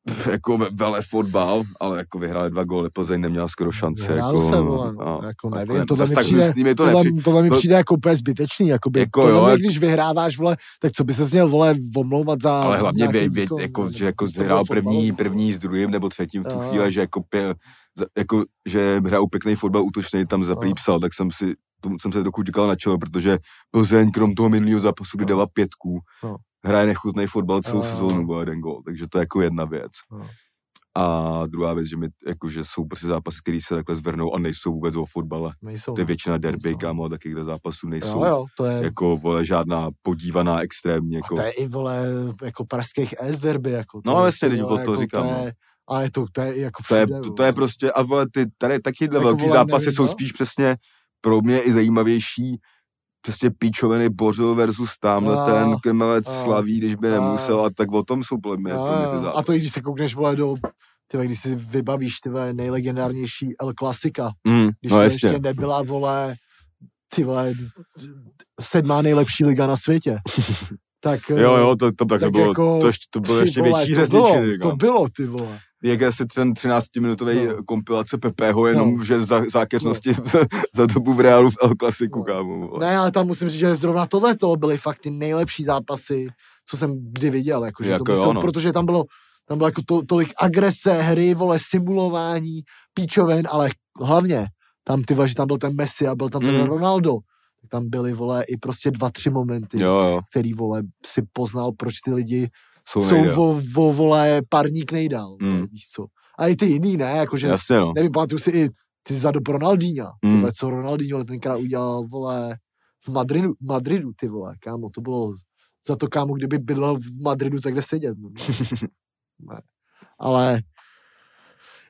Speaker 1: jako ve- vele fotbal, ale jako vyhráli dva góly, Plzeň neměla skoro šanci.
Speaker 2: Vyhrál
Speaker 1: Jako,
Speaker 2: se, vole, no,
Speaker 1: a-
Speaker 2: jako nevím,
Speaker 1: ne-
Speaker 2: tohle mi přijde-
Speaker 1: mi to
Speaker 2: tohle,
Speaker 1: nepři-
Speaker 2: tohle mi přijde jako úplně zbytečný,
Speaker 1: Jako
Speaker 2: jako
Speaker 1: jo, jak-
Speaker 2: když vyhráváš, vole, tak co by se měl, vole, omlouvat za
Speaker 1: Ale hlavně vě, vě,
Speaker 2: výkon,
Speaker 1: jako, že jako
Speaker 2: z toho
Speaker 1: vyhrál první,
Speaker 2: vole.
Speaker 1: první s druhým nebo třetím v tu chvíli, že jako, pě, jako že hrajou pěkný fotbal útočný, tam za
Speaker 2: Jo.
Speaker 1: psal, tak jsem si tomu jsem se trochu říkal na čelo, protože Plzeň krom toho minulého zápasu, kdy dala pětku,
Speaker 2: Jo.
Speaker 1: Hraje nechutný fotbal celou
Speaker 2: jo.
Speaker 1: sezónu o jeden gol, takže to je jako jedna věc.
Speaker 2: Jo.
Speaker 1: A druhá věc, že, mi, jako, že jsou prostě zápasy, které se takhle zvrhnou a nejsou vůbec o fotbale.
Speaker 2: Nejsou,
Speaker 1: To je většina derby,
Speaker 2: Nejsou.
Speaker 1: kámo, a takovýchhle zápasů nejsou.
Speaker 2: jo, jo, to je,
Speaker 1: Jako, vole, žádná podívaná extrémně,
Speaker 2: a
Speaker 1: jako.
Speaker 2: to je i, vole, jako pražských S derby, jako.
Speaker 1: No,
Speaker 2: to je,
Speaker 1: jasně, teď to
Speaker 2: jako,
Speaker 1: říkám,
Speaker 2: To
Speaker 1: no.
Speaker 2: je, a je to, to je jako
Speaker 1: To je,
Speaker 2: všude,
Speaker 1: to, to je prostě, a vole, ty tady takyhle
Speaker 2: Jako,
Speaker 1: velký
Speaker 2: vole,
Speaker 1: zápasy
Speaker 2: nevím,
Speaker 1: jsou
Speaker 2: no.
Speaker 1: spíš přesně pro mě i zajímavější přesně píčoviny Bořil versus tamhle
Speaker 2: Jo.
Speaker 1: ten Krmelec
Speaker 2: Jo.
Speaker 1: Slaví, když by nemusel, a tak o tom jsou podle mě, ty
Speaker 2: jo.
Speaker 1: zápasy.
Speaker 2: A to i když se koukneš, vole, do, ty vole, když si vybavíš, ty vole, nejlegendárnější El Klasika,
Speaker 1: Mm,
Speaker 2: když
Speaker 1: no
Speaker 2: to
Speaker 1: jasně,
Speaker 2: ještě nebyla, vole, ty vole, sedmá nejlepší liga na světě. tak,
Speaker 1: jo, jo, to, to, tak to
Speaker 2: tak
Speaker 1: bylo,
Speaker 2: jako,
Speaker 1: to, ještě- to bylo ještě větší
Speaker 2: to
Speaker 1: řezničiny,
Speaker 2: to bylo, ty vole.
Speaker 1: Jak asi ten 13-minutový
Speaker 2: No.
Speaker 1: kompilace Pepeho, jenom
Speaker 2: No.
Speaker 1: že za, zákeřnosti za dobu v Reálu v El Clasiku,
Speaker 2: No.
Speaker 1: kámo.
Speaker 2: Ne, ale tam musím říct, že zrovna tohle to byly fakt ty nejlepší zápasy, co jsem kdy viděl, jakože
Speaker 1: Jako
Speaker 2: to myslím,
Speaker 1: no.
Speaker 2: protože tam bylo, tam bylo jako to, tolik agrese, hry, vole, simulování, píčoven, ale hlavně tam ty že tam byl ten Messi a byl tam ten
Speaker 1: Mm.
Speaker 2: Ronaldo, tak tam byly, vole, i prostě dva, tři momenty,
Speaker 1: Jo, jo,
Speaker 2: který, vole, si poznal, proč ty lidi
Speaker 1: jsou,
Speaker 2: jsou, vo, vo, vole, parník nejdál,
Speaker 1: Mm.
Speaker 2: vole, víš co. A i ty jiný, ne, jakože,
Speaker 1: Jasně, no.
Speaker 2: nevím, pamatuju si i ty za dob Ronaldinha,
Speaker 1: Mm.
Speaker 2: mm. co Ronaldinho tenkrát udělal, vole, v Madridu, Madridu, ty vole, kámo, to bylo za to, kámo, kdyby bydlel v Madridu, tak kde sedět. No. ne. Ale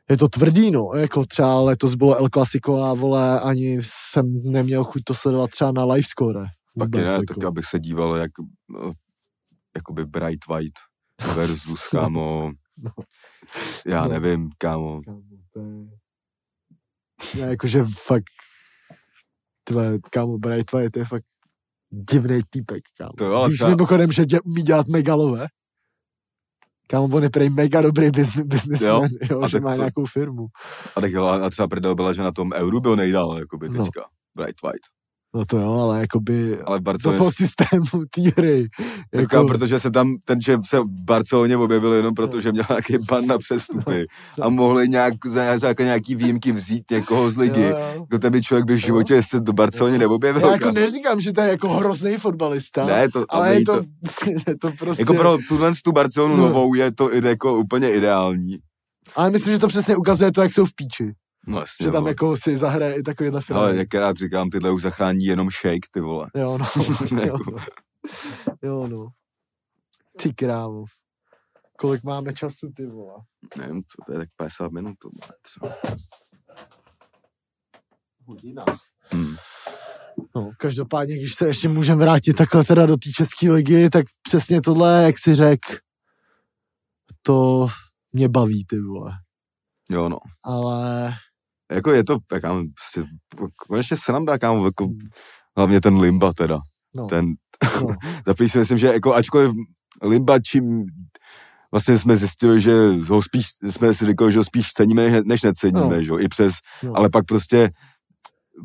Speaker 2: je to tvrdý, no, jako třeba letos bylo El Clasico a vole, ani jsem neměl chuť to sledovat třeba na live score.
Speaker 1: Taky ne,
Speaker 2: jako.
Speaker 1: tak abych se díval, jak no, jakoby Bright White versus, kámo,
Speaker 2: No.
Speaker 1: já
Speaker 2: No.
Speaker 1: nevím, kámo,
Speaker 2: Kámo, to je... Ne, jakože fakt tvé, kámo, Bright White je fakt divný týpek, kámo.
Speaker 1: To jo,
Speaker 2: Víš
Speaker 1: třeba-
Speaker 2: mimochodem, že dě, umí dělat megalové? Kámo, on je prej mega dobrý biz, businessman,
Speaker 1: Jo?
Speaker 2: jo, jo
Speaker 1: A
Speaker 2: že má
Speaker 1: to-
Speaker 2: nějakou firmu.
Speaker 1: a tak a třeba prdel byla, že na tom euru byl nejdál, jakoby
Speaker 2: No.
Speaker 1: teďka, Bright White,
Speaker 2: No to jo, ale jakoby
Speaker 1: ale
Speaker 2: do toho systému té hry.
Speaker 1: jako...
Speaker 2: Jako,
Speaker 1: protože se tam, ten že se v Barceloně objevil jenom proto, že měl nějaký ban na přestupy a mohli nějak, za, za nějaký výjimky vzít někoho z ligy.
Speaker 2: jo, jo.
Speaker 1: Jako ten by člověk by v životě se do Barceloně neobjevil.
Speaker 2: Já jako neříkám, že to je jako hrozný fotbalista,
Speaker 1: ne, to,
Speaker 2: ale je to, je to prostě...
Speaker 1: Jako pro tuhle tu Barcelonu
Speaker 2: No.
Speaker 1: novou je to jako úplně ideální.
Speaker 2: Ale myslím, že to přesně ukazuje to, jak jsou v píči.
Speaker 1: No jasně,
Speaker 2: Že tam
Speaker 1: vole.
Speaker 2: jako si zahraje i takovýhle film.
Speaker 1: Ale jak rád říkám, tyhle už zachrání jenom shake, ty vole.
Speaker 2: Jo, no. jo, no. jo, no. Ty krávo. Kolik máme času, ty vole?
Speaker 1: Nevím, co to je, tak 50 minut to má třeba.
Speaker 2: Hodina.
Speaker 1: Hmm.
Speaker 2: No, každopádně, když se ještě můžeme vrátit takhle teda do té české ligy, tak přesně tohle, jak si řek, to mě baví, ty vole.
Speaker 1: Jo, no.
Speaker 2: Ale
Speaker 1: Jako je to, kámo, prostě, konečně sranda, kámo, jako,
Speaker 2: Hmm.
Speaker 1: hlavně ten Limba teda.
Speaker 2: no,
Speaker 1: Ten,
Speaker 2: no,
Speaker 1: zapíš si myslím, že jako ačkoliv Limba čím vlastně jsme zjistili, že ho spíš, jsme si říkali, že ho spíš ceníme, než, neceníme,
Speaker 2: No.
Speaker 1: že jo, i přes,
Speaker 2: no.
Speaker 1: ale pak prostě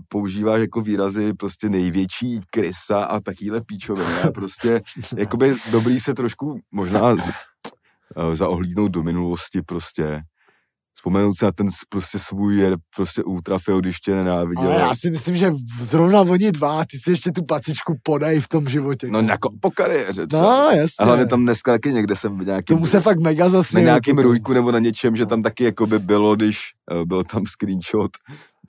Speaker 1: používáš jako výrazy prostě největší krysa a takovýhle píčoviny a prostě jakoby dobrý se trošku možná z, eh, zaohlídnout do minulosti prostě vzpomenout si na ten prostě svůj je prostě ultrafil, když tě nenáviděl.
Speaker 2: Ale já si myslím, že zrovna oni dva, ty si ještě tu pacičku podají v tom životě.
Speaker 1: No jako po kariéře třeba.
Speaker 2: No, jasně.
Speaker 1: A hlavně tam dneska taky někde jsem v nějakým,
Speaker 2: Tomu se fakt mega
Speaker 1: na
Speaker 2: zasměl.
Speaker 1: nějakým rujku nebo na něčem, že tam taky jako by bylo, když eh, byl tam screenshot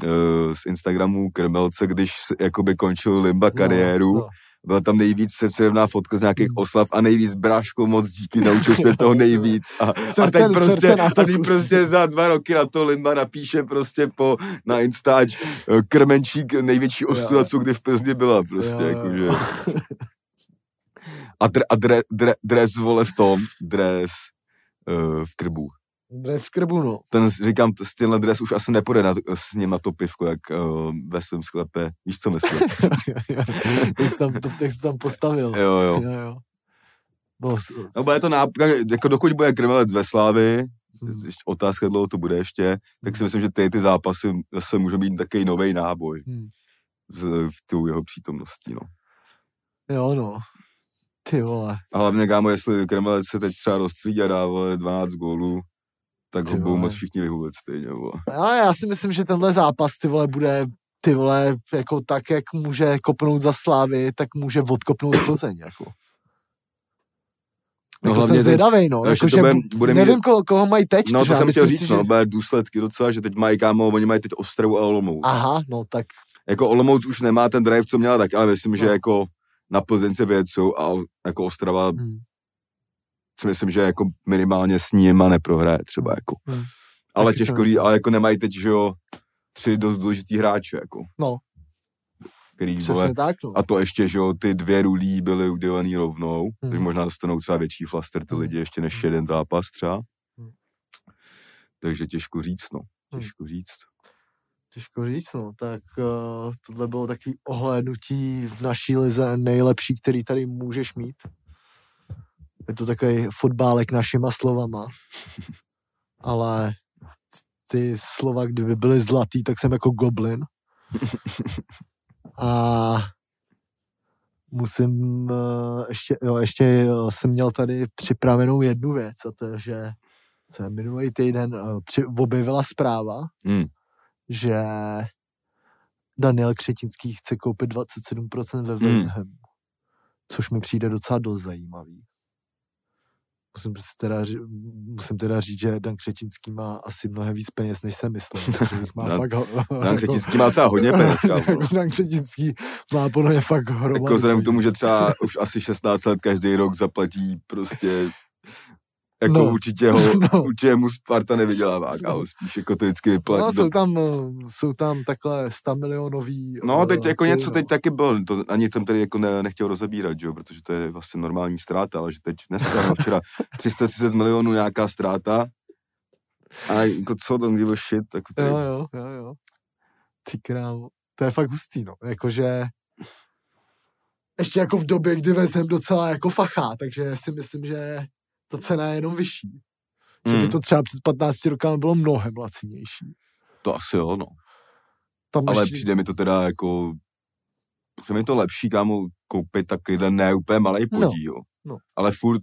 Speaker 1: eh, z Instagramu Krmelce, když jakoby končil Limba kariéru.
Speaker 2: No,
Speaker 1: Byla tam nejvíc srdcerevná fotka z nějakých
Speaker 2: Hmm.
Speaker 1: oslav a nejvíc bráško moc díky, naučil jsi mě toho nejvíc. A, a teď prostě,
Speaker 2: na to
Speaker 1: a prostě za dva roky na to Limba napíše prostě po, na Instač eh, Krmenčík největší ostuda, co kdy v Plzni byla prostě, jakože. A, dre, a dre, dre, dres, vole, v tom, dres uh, v krbu.
Speaker 2: Dres v krbu, no.
Speaker 1: Ten, říkám, tenhle dres už asi nepůjde na, s ním na to pivko, jak uh, ve svém sklepe. Víš, co myslím?
Speaker 2: Ty jsi tam, to, jak jsi tam postavil.
Speaker 1: jo, jo.
Speaker 2: jo, jo. No,
Speaker 1: No bude to náp... jako dokud bude krmelec ve Slávy,
Speaker 2: hm,
Speaker 1: ještě otázka, dlouho to bude ještě, tak si myslím, že ty, ty zápasy zase můžou být takový nový náboj
Speaker 2: hm.
Speaker 1: s, v tou jeho přítomností, no.
Speaker 2: Jo, no. Ty vole.
Speaker 1: A hlavně, kámo, jestli krmelec se teď třeba rozstřídí a dá vole, 12 gólů, tak
Speaker 2: Ty
Speaker 1: ho budou moc všichni vyhulit stejně, vole.
Speaker 2: A já si myslím, že tenhle zápas, ty vole, bude ty vole, jako tak, jak může kopnout za Slávy, tak může odkopnout Plzeň, jako.
Speaker 1: No
Speaker 2: jako
Speaker 1: hlavně
Speaker 2: jsem zvědavej, no.
Speaker 1: no,
Speaker 2: Jako,
Speaker 1: to
Speaker 2: že
Speaker 1: bude-
Speaker 2: bu-
Speaker 1: bude mít-
Speaker 2: nevím, koho, koho mají teď.
Speaker 1: No to jsem chtěl říct,
Speaker 2: si,
Speaker 1: no,
Speaker 2: že-
Speaker 1: bude důsledky docela, že teď mají, kámo, oni mají teď Ostravu a Olomouc.
Speaker 2: Aha, no tak
Speaker 1: Jako Olomouc už nemá ten drive, co měla tak, ale myslím, že
Speaker 2: No.
Speaker 1: jako na Plzeň se a jako Ostrava
Speaker 2: hm,
Speaker 1: si myslím, že jako minimálně s nima neprohraje třeba jako.
Speaker 2: Hmm.
Speaker 1: Ale
Speaker 2: Taky
Speaker 1: těžko ale jako nemají teď, že jo, tři dost důležitý hráče, jako.
Speaker 2: No.
Speaker 1: Který,
Speaker 2: přesně
Speaker 1: vole,
Speaker 2: tak, no.
Speaker 1: a to ještě, že jo, ty dvě rulí byly udělaný rovnou,
Speaker 2: Hmm.
Speaker 1: takže možná dostanou třeba větší flaster ty
Speaker 2: Hmm.
Speaker 1: lidi ještě než
Speaker 2: Hmm.
Speaker 1: jeden zápas třeba.
Speaker 2: Hmm.
Speaker 1: Takže těžko říct, no.
Speaker 2: Hmm.
Speaker 1: Těžko říct.
Speaker 2: Těžko říct, no. Tak uh, tohle bylo takový ohlédnutí v naší lize nejlepší, který tady můžeš mít. Je to takový fotbálek našima slovama. Ale ty slova, kdyby byly zlatý, tak jsem jako goblin. A musím uh, ještě, jo, ještě uh, jsem měl tady připravenou jednu věc a to je, že se minulý týden uh, při, objevila zpráva,
Speaker 1: Hmm.
Speaker 2: že Daniel Křetinský chce koupit 27% ve
Speaker 1: Hmm.
Speaker 2: West Hamu, což mi přijde docela dost zajímavý. Musím, teda, ří- musím teda říct, že Dan Křetinský má asi mnohem víc peněz, než jsem myslel. má
Speaker 1: Dan-
Speaker 2: fakt, ho-
Speaker 1: Dan
Speaker 2: jako-
Speaker 1: Křetinský má třeba hodně peněz.
Speaker 2: Dan Křetinský má podle mě fakt hromadu
Speaker 1: Jako vzhledem k tomu, že třeba už asi 16 let každý rok zaplatí prostě jako
Speaker 2: No.
Speaker 1: určitě, ho,
Speaker 2: No.
Speaker 1: určitě mu Sparta nevydělává, kámo, spíš jako to vždycky vyplatí.
Speaker 2: No, jsou tam, eh, jsou tam takhle 100 milionový...
Speaker 1: No,
Speaker 2: eh,
Speaker 1: teď jako něco
Speaker 2: no.
Speaker 1: teď taky byl, to ani jsem tady jako ne, nechtěl rozebírat, jo, protože to je vlastně normální ztráta, ale že teď dneska, no, včera 330 milionů nějaká ztráta a jako co tam give a shit, tak to
Speaker 2: Jo, jo, jo, jo. Ty krávo. To je fakt hustý, no. Jakože ještě jako v době, kdy vezem docela jako fachá, takže si myslím, že ta cena je jenom vyšší. Že by
Speaker 1: Hmm.
Speaker 2: to třeba před 15 rokama bylo mnohem lacinější.
Speaker 1: to asi jo, no.
Speaker 2: Tam
Speaker 1: Ale
Speaker 2: ještě-
Speaker 1: přijde mi to teda jako, přijde mi to lepší, kámo, koupit takovýhle ne úplně malý
Speaker 2: No,
Speaker 1: podíl.
Speaker 2: no.
Speaker 1: Ale furt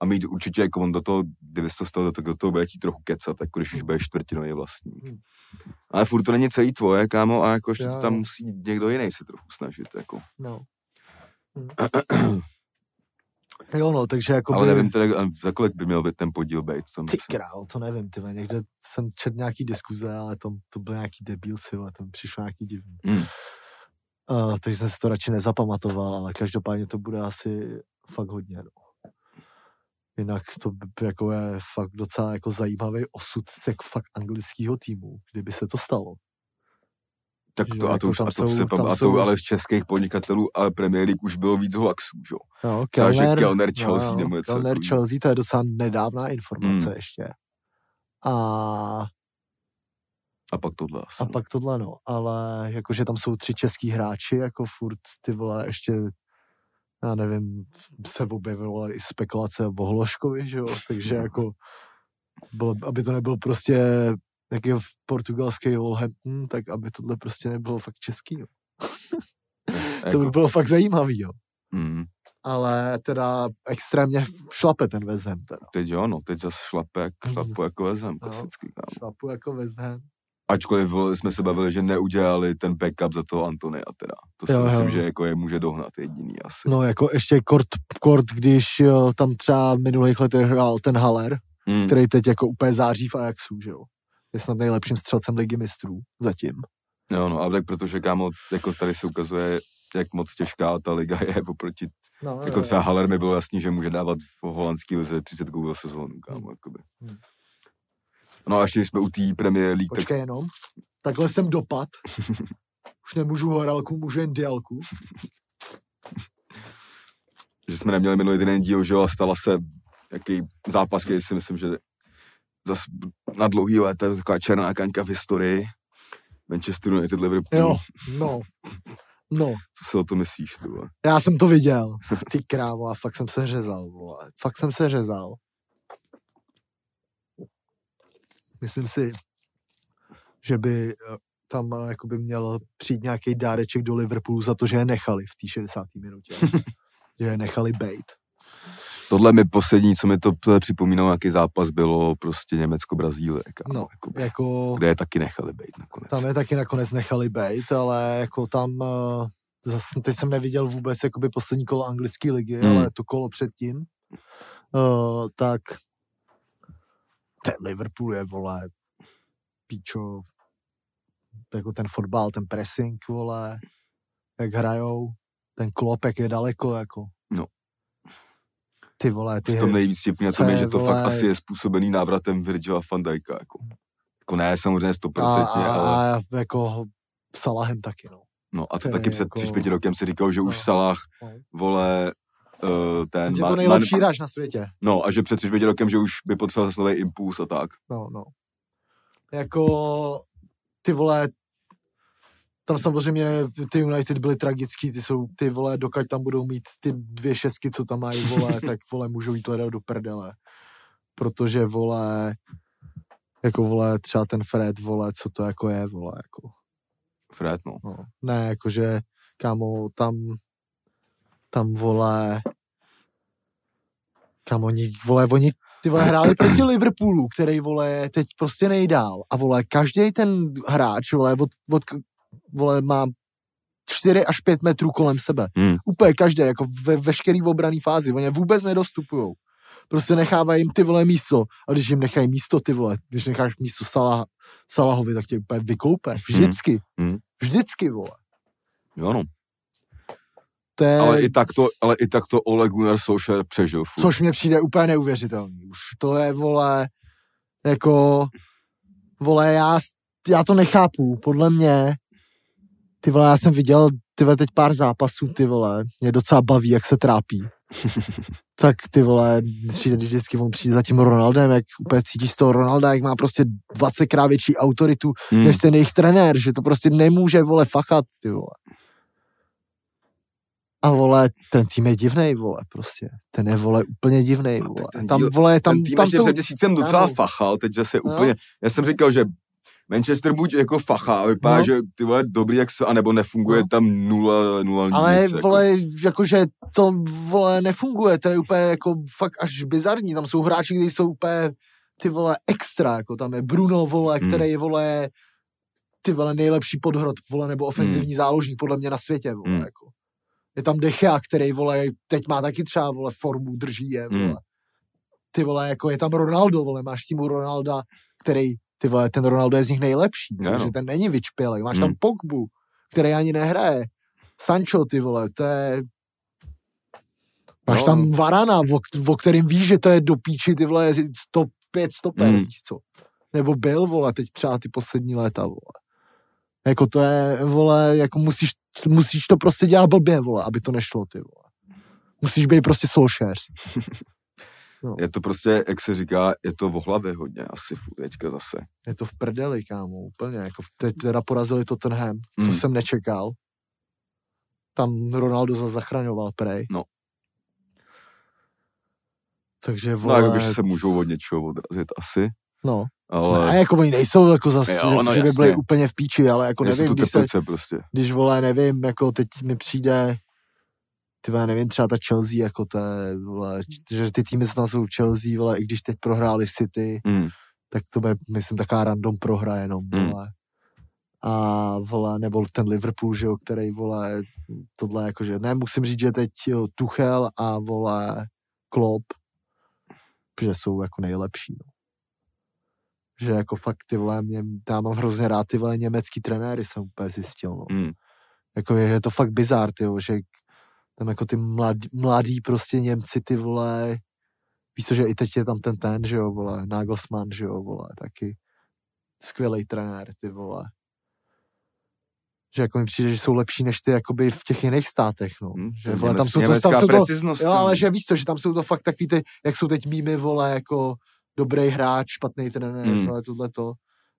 Speaker 1: a mít určitě, jako on do toho, kdyby to stalo, tak do toho bude chtít trochu kecat, jako když už bude čtvrtinový vlastník.
Speaker 2: Hmm.
Speaker 1: Ale furt to není celý tvoje, kámo, a jako ještě to tam musí někdo jiný se trochu snažit, jako.
Speaker 2: No. Hm. Jo, no, takže jako
Speaker 1: Ale nevím teda, a za kolik by měl být ten podíl být. Tam
Speaker 2: Ty král, to nevím, ty někde jsem četl nějaký diskuze, ale to, to byl nějaký debilci, ale to mi přišlo nějaký divný.
Speaker 1: Hmm.
Speaker 2: Uh, takže jsem si to radši nezapamatoval, ale každopádně to bude asi fakt hodně, no. Jinak to by jako je fakt docela jako zajímavý osud jako fakt anglického týmu, kdyby se to stalo.
Speaker 1: Tak to, a
Speaker 2: jako
Speaker 1: to už,
Speaker 2: tam
Speaker 1: a to
Speaker 2: jsou-
Speaker 1: se pamatuju,
Speaker 2: jsou-
Speaker 1: ale z českých podnikatelů, ale Premier League už bylo víc hoaxů, že jo.
Speaker 2: Jo,
Speaker 1: že
Speaker 2: Kellner,
Speaker 1: Kellner
Speaker 2: jo,
Speaker 1: Chelsea
Speaker 2: jo,
Speaker 1: nebo něco
Speaker 2: Kellner. Chelsea, to je docela nedávná informace
Speaker 1: Hmm.
Speaker 2: ještě. A
Speaker 1: A pak tohle asi.
Speaker 2: A
Speaker 1: no.
Speaker 2: pak tohle, no. Ale jakože tam jsou tři český hráči, jako furt ty vole ještě, já nevím, se objevilo i spekulace o Hloškovi, že jo, takže
Speaker 1: No.
Speaker 2: jako, bylo, aby to nebyl prostě jak je v portugalský Wolverhampton, tak aby tohle prostě nebylo fakt český, jo. To by
Speaker 1: Jako,
Speaker 2: bylo fakt zajímavý, jo.
Speaker 1: mm.
Speaker 2: ale teda extrémně šlape ten West Ham teda.
Speaker 1: Teď jo, no, teď zase šlape, jak,
Speaker 2: Mhm.
Speaker 1: šlapu jako vezem,
Speaker 2: No.
Speaker 1: klasicky, kámo.
Speaker 2: Šlapu jako West Ham.
Speaker 1: Ačkoliv jsme se bavili, že neudělali ten backup za toho Antonia teda. To si
Speaker 2: Jo,
Speaker 1: myslím,
Speaker 2: jo.
Speaker 1: že jako je může dohnat jediný asi.
Speaker 2: No jako ještě kort, kort když jo, tam třeba v minulých letech hrál ten Haller,
Speaker 1: Mm.
Speaker 2: který teď jako úplně září v Ajaxu, že jo. Je snad nejlepším střelcem ligy mistrů zatím.
Speaker 1: Jo, no, ale tak protože, kámo, jako tady se ukazuje, jak moc těžká ta liga je oproti,
Speaker 2: No,
Speaker 1: jako třeba Haller mi bylo jasný, že může dávat v holandský lize 30 gólů za sezónu, kámo, jakoby.
Speaker 2: Hmm.
Speaker 1: No a ještě jsme u té Premier League, tak
Speaker 2: Počkej jenom. Takhle jsem dopad. Už nemůžu horalku, můžu jen dialku.
Speaker 1: že jsme neměli minulý týden díl, že jo, a stala se jaký zápas, který si myslím, že zas na dlouhý léta taková černá kaňka v historii. Manchester United Liverpool.
Speaker 2: Jo, no. No,
Speaker 1: Co si o to myslíš, ty vole?
Speaker 2: já jsem to viděl. Ty krávo, a fakt jsem se řezal, vole. Fakt jsem se řezal. Myslím si, že by eh, tam eh, jakoby měl přijít nějaký dáreček do Liverpoolu za to, že je nechali v té 60. minutě. že je nechali bejt.
Speaker 1: Tohle mi poslední, co mi to připomínalo, jaký zápas bylo prostě Německo-Brazílie,
Speaker 2: No,
Speaker 1: jakoby,
Speaker 2: Jako,
Speaker 1: kde je taky nechali být nakonec.
Speaker 2: tam je taky nakonec nechali bejt, ale jako tam eh, zas, teď jsem neviděl vůbec jakoby poslední kolo anglické ligy,
Speaker 1: Hmm.
Speaker 2: ale to kolo předtím, uh, tak ten Liverpool je, vole, píčo, jako ten fotbal, ten pressing, vole, jak hrajou, ten klop, jak je daleko, jako. Ty vole, ty
Speaker 1: v tom nejvíc vtipný je,
Speaker 2: je,
Speaker 1: že to
Speaker 2: vole-
Speaker 1: fakt asi je způsobený návratem Virgila van Dijka, jako. Jako ne, samozřejmě stoprocentně, ale
Speaker 2: a, jako Salahem taky, no.
Speaker 1: no a to
Speaker 2: který
Speaker 1: taky před
Speaker 2: jako-
Speaker 1: tři čtvrtě rokem si říkal, že už
Speaker 2: No.
Speaker 1: Salah,
Speaker 2: No.
Speaker 1: vole, uh, ten...
Speaker 2: Je to nejlepší hráč na světě.
Speaker 1: No a že před tři čtvrtě rokem, že už by potřeboval zase nový impuls a tak.
Speaker 2: No, no. Jako ty vole, tam samozřejmě ty United byly tragický, ty jsou, ty vole, dokud tam budou mít ty dvě šestky, co tam mají, vole, tak vole, můžou jít hledat do prdele. Protože, vole, jako, vole, třeba ten Fred, vole, co to jako je, vole, jako,
Speaker 1: Fred, no.
Speaker 2: no. Ne, jakože, kámo, tam, tam, vole, kámo, oni, vole, oni ty vole hráli proti Liverpoolu, který vole teď prostě nejdál. A vole, každý ten hráč, vole, od, od, vole, má 4 až 5 metrů kolem sebe.
Speaker 1: Hmm.
Speaker 2: Úplně každý, jako ve veškerý obraný fázi. Oni vůbec nedostupujou. Prostě nechávají jim ty vole místo. A když jim nechají místo, ty vole, když necháš místo Salah, Salahovi, tak tě úplně vykoupe. Vždycky.
Speaker 1: Hmm.
Speaker 2: Vždycky, vole.
Speaker 1: Jo, no.
Speaker 2: To je,
Speaker 1: Ale i tak to, ale i tak to Ole Gunnar Solskjaer přežil. Furt.
Speaker 2: což mě přijde úplně neuvěřitelný. Už to je, vole, jako, vole, já, já to nechápu. Podle mě, ty vole, já jsem viděl, ty vole, teď pár zápasů, ty vole, mě docela baví, jak se trápí. tak ty vole, přijde, když vždycky on přijde za tím Ronaldem, jak úplně cítíš z toho Ronalda, jak má prostě 20 krát větší autoritu,
Speaker 1: Hmm.
Speaker 2: než ten jejich trenér, že to prostě nemůže, vole, fachat, ty vole. A vole, ten tým je divnej, vole, prostě. Ten je, vole, úplně divnej,
Speaker 1: No,
Speaker 2: vole.
Speaker 1: ten
Speaker 2: Tam,
Speaker 1: díl-
Speaker 2: vole, tam,
Speaker 1: ten tým
Speaker 2: tam
Speaker 1: ještě
Speaker 2: jsou...
Speaker 1: před měsícem docela fachal, teď zase
Speaker 2: No.
Speaker 1: úplně, já jsem říkal, že Manchester buď jako fachá, a vypadá,
Speaker 2: No.
Speaker 1: že ty vole dobrý, jak se, anebo nefunguje
Speaker 2: No.
Speaker 1: tam nula, nula
Speaker 2: Ale,
Speaker 1: nic,
Speaker 2: vole, jakože to, vole, nefunguje, to je úplně jako fakt až bizarní. Tam jsou hráči, kteří jsou úplně, ty vole, extra, jako tam je Bruno, vole,
Speaker 1: Hmm.
Speaker 2: který je, vole, ty vole, nejlepší podhrot, vole, nebo ofenzivní záložník podle mě na světě, vole,
Speaker 1: Hmm.
Speaker 2: jako. Je tam Dechea, který, vole, teď má taky třeba, vole, formu, drží je, vole.
Speaker 1: Hmm.
Speaker 2: Ty vole, jako je tam Ronaldo, vole, máš týmu Ronalda, který, ty vole, ten Ronaldo je z nich nejlepší,
Speaker 1: Ano.
Speaker 2: takže ten není vyčpělej. Máš tam
Speaker 1: Hmm.
Speaker 2: Pogbu, který ani nehraje. Sancho, ty vole, to je... Máš
Speaker 1: No.
Speaker 2: tam Varana, o, o kterým víš, že to je do píči, ty vole, 105 stoper,
Speaker 1: Hmm.
Speaker 2: víš co. Nebo byl, vole, teď třeba ty poslední léta, vole. Jako to je, vole, jako musíš, musíš to prostě dělat blbě, vole, aby to nešlo, ty vole. Musíš být prostě Solskjaer.
Speaker 1: Je to prostě, jak se říká, je to v hlavě hodně asi furt teďka zase.
Speaker 2: Je to v prdeli, kámo, úplně. Jako teď teda porazili Tottenham, co
Speaker 1: Hmm.
Speaker 2: jsem nečekal. Tam Ronaldo zase zachraňoval prej.
Speaker 1: No.
Speaker 2: Takže
Speaker 1: No,
Speaker 2: vole,
Speaker 1: jako že se můžou od něčeho odrazit asi,
Speaker 2: no.
Speaker 1: ale
Speaker 2: Ne, jako oni nejsou jako zase,
Speaker 1: Jo,
Speaker 2: že,
Speaker 1: no
Speaker 2: že by byli úplně v píči, ale jako nevím,
Speaker 1: to
Speaker 2: když, se,
Speaker 1: prostě.
Speaker 2: když vole, nevím, jako teď mi přijde ty vole, nevím, třeba ta Chelsea, jako to je, vole, že ty týmy, co tam jsou Chelsea, vole, i když teď prohráli City,
Speaker 1: Mm.
Speaker 2: tak to bude, myslím, taká random prohra jenom,
Speaker 1: Hmm.
Speaker 2: vole. A vole, nebo ten Liverpool, že jo, který, vole, tohle jakože, ne, musím říct, že teď jo, Tuchel a, vole, Klopp, že jsou jako nejlepší, no. Že jako fakt ty vole, mě, já mám hrozně rád ty vole německý trenéry, jsem úplně zjistil, no.
Speaker 1: Mm.
Speaker 2: Jako je, je to fakt bizár, ty že tam jako ty mladí, mladí prostě Němci, ty vole, víš co, že i teď je tam ten ten, že jo, vole, Nagelsmann, že jo, vole, taky skvělý trenér, ty vole. Že jako mi přijde, že jsou lepší než ty jakoby v těch jiných státech, no.
Speaker 1: Mm.
Speaker 2: Že,
Speaker 1: To
Speaker 2: vole, tam jsou to, tam jsou to, jo,
Speaker 1: ty.
Speaker 2: ale že víš co, že tam jsou to fakt takový ty, jak jsou teď mýmy, vole, jako dobrý hráč, špatný trenér,
Speaker 1: Mm.
Speaker 2: mm. vole, tohleto.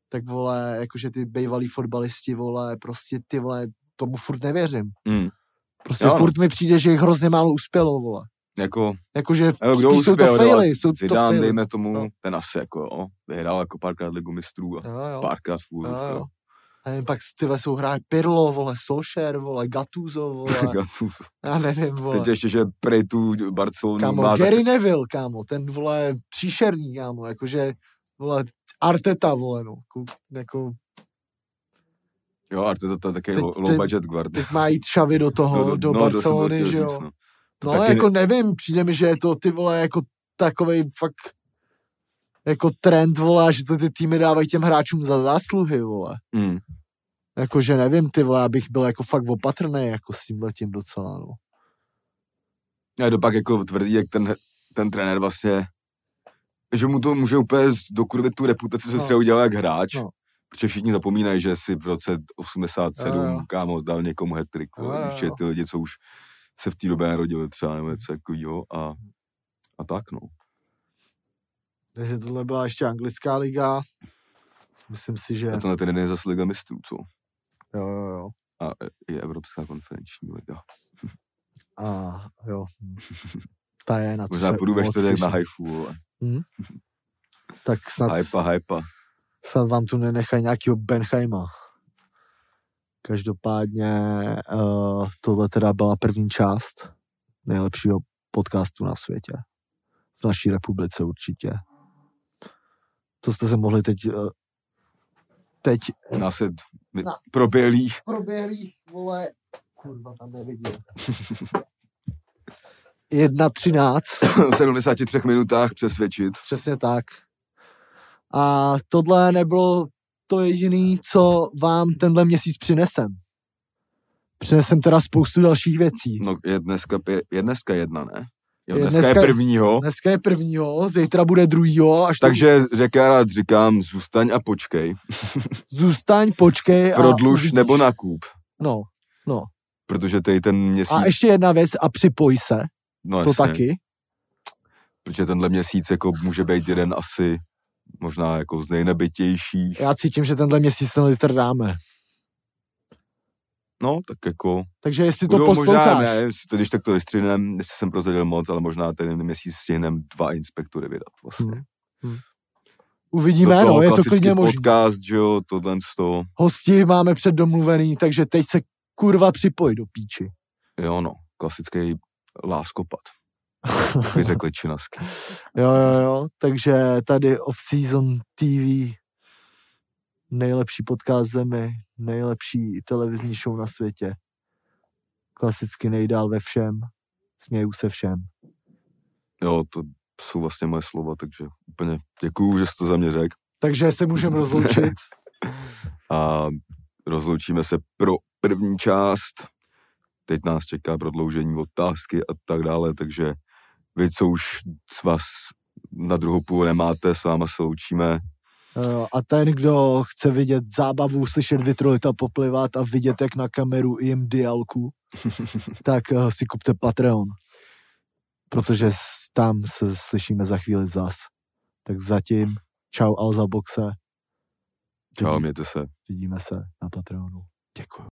Speaker 2: Tak vole, jakože ty bývalí fotbalisti, vole, prostě ty vole, tomu furt nevěřím.
Speaker 1: Mm.
Speaker 2: Prostě
Speaker 1: Jo, no.
Speaker 2: furt mi přijde, že jich hrozně málo uspělo, vole.
Speaker 1: Jako,
Speaker 2: Jakože
Speaker 1: jo, kdo
Speaker 2: spíš jsou to faily, jsou to
Speaker 1: Zidane,
Speaker 2: faily.
Speaker 1: dejme tomu,
Speaker 2: No.
Speaker 1: ten asi jako, jo, vyhrál jako párkrát ligu mistrů a
Speaker 2: Jo, jo,
Speaker 1: párkrát v
Speaker 2: jo, jo. A jen pak ty vole, jsou hráči Pirlo, vole, Solskjaer, vole, Gattuso, vole,
Speaker 1: Gattuso.
Speaker 2: já nevím, vole.
Speaker 1: Teď ještě, že prej tu Barcelonu
Speaker 2: Kámo,
Speaker 1: má
Speaker 2: Gary Neville, kámo, ten vole příšerný, kámo, jakože, vole, Arteta, vole, no, jako, jako
Speaker 1: Jo, a to je taky
Speaker 2: Teď-
Speaker 1: low, budget guard.
Speaker 2: teď má jít Xavi do toho, do, do
Speaker 1: no, to jsem
Speaker 2: Barcelony, že jo.
Speaker 1: říct, no.
Speaker 2: No,
Speaker 1: taky
Speaker 2: jako nevím, přijde mi, že je to ty vole jako takovej fakt jako trend, vole, že to ty týmy dávají těm hráčům za zásluhy, vole.
Speaker 1: Mm.
Speaker 2: Jakože nevím, ty vole, abych byl jako fakt opatrný jako s tím letím docela, no.
Speaker 1: A to pak jako tvrdí, jak ten, ten trenér vlastně, že mu to může úplně dokurvit tu reputaci, co
Speaker 2: No.
Speaker 1: no. třeba udělal jak hráč.
Speaker 2: No.
Speaker 1: Protože všichni zapomínají, že si v roce 87
Speaker 2: Jo, jo.
Speaker 1: kámo dal někomu
Speaker 2: jo.
Speaker 1: Ještě ty lidi, co už se v té době narodili třeba nebo něco takového a, a tak no.
Speaker 2: Takže tohle byla ještě anglická liga. Myslím si, že...
Speaker 1: A tenhle ten je zase Liga mistrů, co?
Speaker 2: Jo, jo, jo.
Speaker 1: A je Evropská konferenční liga.
Speaker 2: A jo. Ta je na to
Speaker 1: Možná
Speaker 2: se
Speaker 1: půjdu ve čtvrtek na hajfu, vole.
Speaker 2: Tak snad,
Speaker 1: Hypa, hypa.
Speaker 2: Snad vám tu nenechají nějakýho Benheima. Každopádně uh, tohle teda byla první část nejlepšího podcastu na světě. V naší republice určitě. To jste se mohli teď uh, teď
Speaker 1: Nás je my-
Speaker 2: No.
Speaker 1: proběhlý.
Speaker 2: proběhlý, vole, kurva, tam nevidím. 1.13,
Speaker 1: v 73 minutách přesvědčit.
Speaker 2: přesně tak. A tohle nebylo to jediné, co vám tenhle měsíc přinesem. Přinesem teda spoustu dalších věcí.
Speaker 1: No je dneska, je, je dneska jedna, ne? Jo,
Speaker 2: Je
Speaker 1: dneska,
Speaker 2: dneska-
Speaker 1: je prvního.
Speaker 2: Dneska je prvního, zítra bude druhýho, až to
Speaker 1: Takže řek, já rád říkám, zůstaň a počkej.
Speaker 2: zůstaň, počkej. a
Speaker 1: Prodluž
Speaker 2: uvidíš.
Speaker 1: nebo nakup.
Speaker 2: No,
Speaker 1: Protože tady ten měsíc...
Speaker 2: a ještě jedna věc a připoj se,
Speaker 1: no
Speaker 2: to
Speaker 1: jasně,
Speaker 2: taky.
Speaker 1: Protože tenhle měsíc jako může být jeden asi možná jako z nejnebitějších.
Speaker 2: Já cítím, že tenhle měsíc ten litr dáme.
Speaker 1: No, tak jako...
Speaker 2: Takže jestli to posloucháš,
Speaker 1: možná, ne, jestli když tak to vystřihnem, jestli jsem prozradil moc, ale možná ten měsíc stihnem dva inspektory vydat vlastně.
Speaker 2: Hmm. uvidíme,
Speaker 1: Do toho
Speaker 2: no, je to klidně možné.
Speaker 1: podcast, že jo, tohle z toho.
Speaker 2: Hosti máme předdomluvený, takže teď se kurva připoj do píči.
Speaker 1: Jo, no, klasický láskopat. By řekli činasky.
Speaker 2: Jo, jo, jo, takže tady Off-Season TV, nejlepší podcast zemi, nejlepší televizní show na světě. Klasicky nejdál ve všem, směju se všem.
Speaker 1: Jo, to jsou vlastně moje slova, takže úplně děkuju, že jsi to za mě řekl.
Speaker 2: Takže se můžeme rozloučit.
Speaker 1: A rozloučíme se pro první část. Teď nás čeká prodloužení otázky a tak dále, takže vy, co už s vás na druhou půl nemáte, s váma se loučíme.
Speaker 2: Jo, A ten, kdo chce vidět zábavu, slyšet Vitrolita poplivat a vidět, jak na kameru jim dialku, tak eh, si kupte Patreon. Protože tam se slyšíme za chvíli zas. Tak zatím, čau Alza Boxe,
Speaker 1: Čau, mějte se.
Speaker 2: vidíme se na Patreonu. Děkuji.